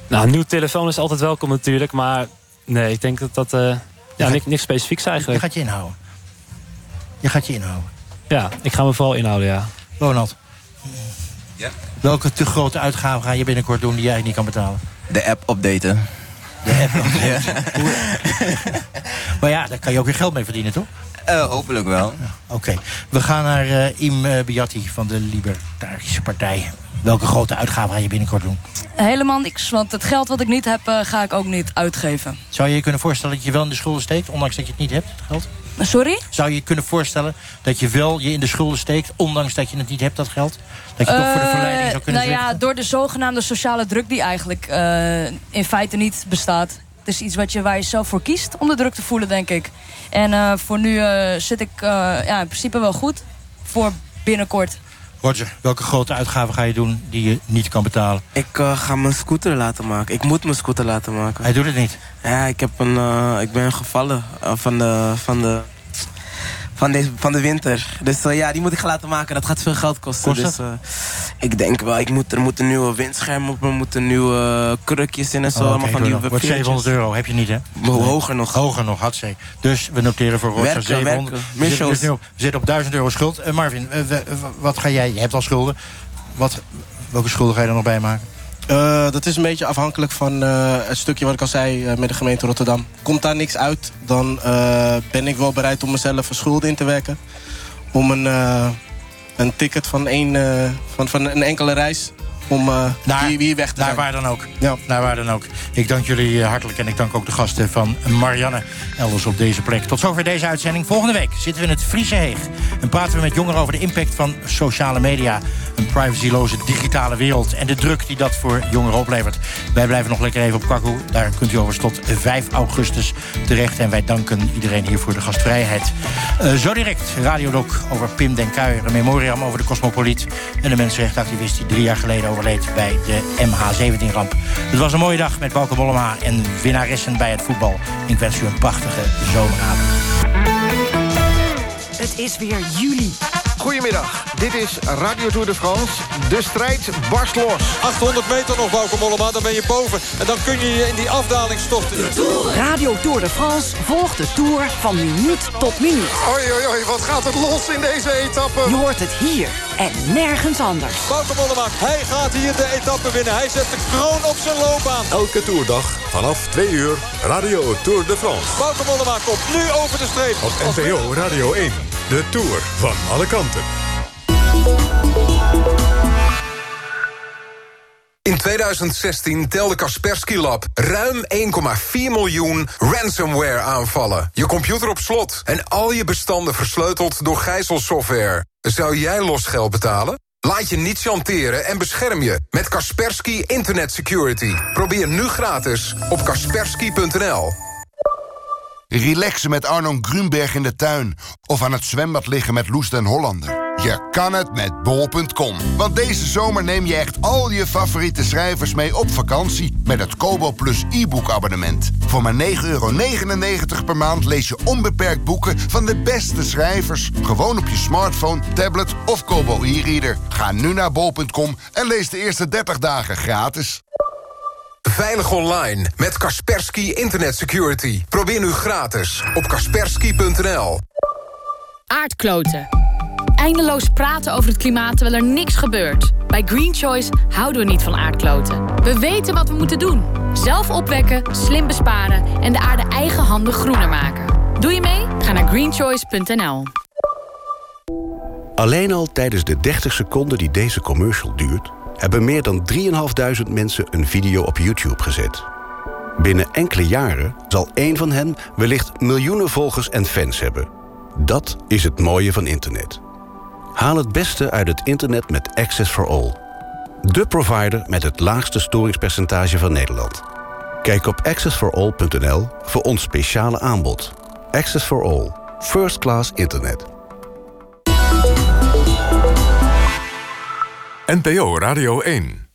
Nou, een nieuwe telefoon is altijd welkom natuurlijk. Maar nee, ik denk dat dat eh, ja, niks, niks specifieks Je eigenlijk. gaat je inhouden. Je gaat je inhouden. Ja, ik ga me vooral inhouden, ja. Ronald. Ja? Welke te grote uitgave ga je binnenkort doen die jij niet kan betalen? De app updaten. De app nog Maar ja, daar kan je ook weer geld mee verdienen, toch? Eh, hopelijk wel. Oké. We gaan naar eh, Im eh, Biatti van de Libertarische Partij. Welke grote uitgave ga je binnenkort doen? Helemaal niks, want het geld wat ik niet heb, eh, ga ik ook niet uitgeven. Zou je je kunnen voorstellen dat je wel in de schulden steekt, ondanks dat je het niet hebt, het geld? Sorry? Zou je je kunnen voorstellen dat je wel je in de schulden steekt, ondanks dat je het niet hebt, dat geld? Dat je toch voor de verleiding zou kunnen Nou ja, door de zogenaamde sociale druk die eigenlijk eh, in feite niet bestaat. Het is iets wat je, waar je zelf voor kiest om de druk te voelen, denk ik. En eh, voor nu eh, zit ik eh, ja, in principe wel goed. Voor binnenkort. Roger, welke grote uitgave ga je doen die je niet kan betalen? Ik eh, ga mijn scooter laten maken. Ik moet mijn scooter laten maken. Hij doet het niet. Ja, ik, heb een, eh, ik ben gevallen van, de, van, de, van, deze, van de winter. Dus eh, ja, die moet ik gaan laten maken. Dat gaat veel geld kosten. Kost dus eh, ik denk wel, ik moet, er moeten nieuwe windschermen op. Er moeten nieuwe krukjes in en zo. Oh, allemaal van dan. Wordt 700 euro, heb je niet, hè? Hoger nog. Hoger nog, had ze. Dus we noteren voor Werken, 700. werken. We zitten, dus op, we zitten op 1000 euro schuld. Eh, Marvin, wat ga jij? Je hebt al schulden. Wat, welke schulden ga je er nog bij maken? Eh, dat is een beetje afhankelijk van eh, het stukje wat ik al zei eh, met de gemeente Rotterdam. Komt daar niks uit, dan ben ik wel bereid om mezelf een schuld in te werken. Om een, een ticket van, één, van, van een enkele reis om uh, naar, wie, wie weg te naar zijn. waar dan ook. Ja. Naar waar dan ook. Ik dank jullie hartelijk en ik dank ook de gasten van Marianne elders op deze plek. Tot zover deze uitzending. Volgende week zitten we in het Friese Heeg en praten we met jongeren over de impact van sociale media, een privacyloze digitale wereld en de druk die dat voor jongeren oplevert. Wij blijven nog lekker even op Kakku. Daar kunt u overigens tot 5 augustus terecht en wij danken iedereen hier voor de gastvrijheid. Uh, zo direct Radiodoc over Pim den Kuijer, een memoriam over de cosmopoliet en de mensenrechtenactivist die drie jaar geleden overleed bij de MH17-ramp. Het was een mooie dag met Bauke Mollema en winnaressen bij het voetbal. Ik wens u een prachtige zomeravond. Het is weer juli. Goedemiddag, dit is Radio Tour de France. De strijd barst los. 800 meter nog, Bauke Mollema, dan ben je boven. En dan kun je je in die afdaling storten. Radio Tour de France volgt de Tour van minuut tot minuut. Oei, oei, oei, wat gaat het los in deze etappe. Je hoort het hier en nergens anders. Bauke Mollema, hij gaat hier de etappe winnen. Hij zet de kroon op zijn loopbaan. Elke toerdag vanaf 2 uur Radio Tour de France. Bauke Mollema komt nu over de streep. Op NPO Radio 1. De Tour van alle kanten. In 2016 telde Kaspersky Lab ruim 1,4 miljoen ransomware aanvallen. Je computer op slot en al je bestanden versleuteld door gijzelsoftware. Zou jij losgeld betalen? Laat je niet chanteren en bescherm je met Kaspersky Internet Security. Probeer nu gratis op kaspersky.nl. Relaxen met Arno Grunberg in de tuin. Of aan het zwembad liggen met Loes den Hollander. Je kan het met bol.com. Want deze zomer neem je echt al je favoriete schrijvers mee op vakantie... met het Kobo Plus e-book abonnement. Voor maar 9,99 per maand lees je onbeperkt boeken... van de beste schrijvers. Gewoon op je smartphone, tablet of Kobo e-reader. Ga nu naar bol.com en lees de eerste 30 dagen gratis. Veilig online met Kaspersky Internet Security. Probeer nu gratis op kaspersky.nl. Aardkloten. Eindeloos praten over het klimaat terwijl er niks gebeurt. Bij Green Choice houden we niet van aardkloten. We weten wat we moeten doen. Zelf opwekken, slim besparen en de aarde eigen handen groener maken. Doe je mee? Ga naar greenchoice.nl. Alleen al tijdens de 30 seconden die deze commercial duurt... hebben meer dan 3.500 mensen een video op YouTube gezet. Binnen enkele jaren zal één van hen wellicht miljoenen volgers en fans hebben. Dat is het mooie van internet. Haal het beste uit het internet met Access for All. De provider met het laagste storingspercentage van Nederland. Kijk op accessforall.nl voor ons speciale aanbod. Access for All. First class internet. NPO Radio 1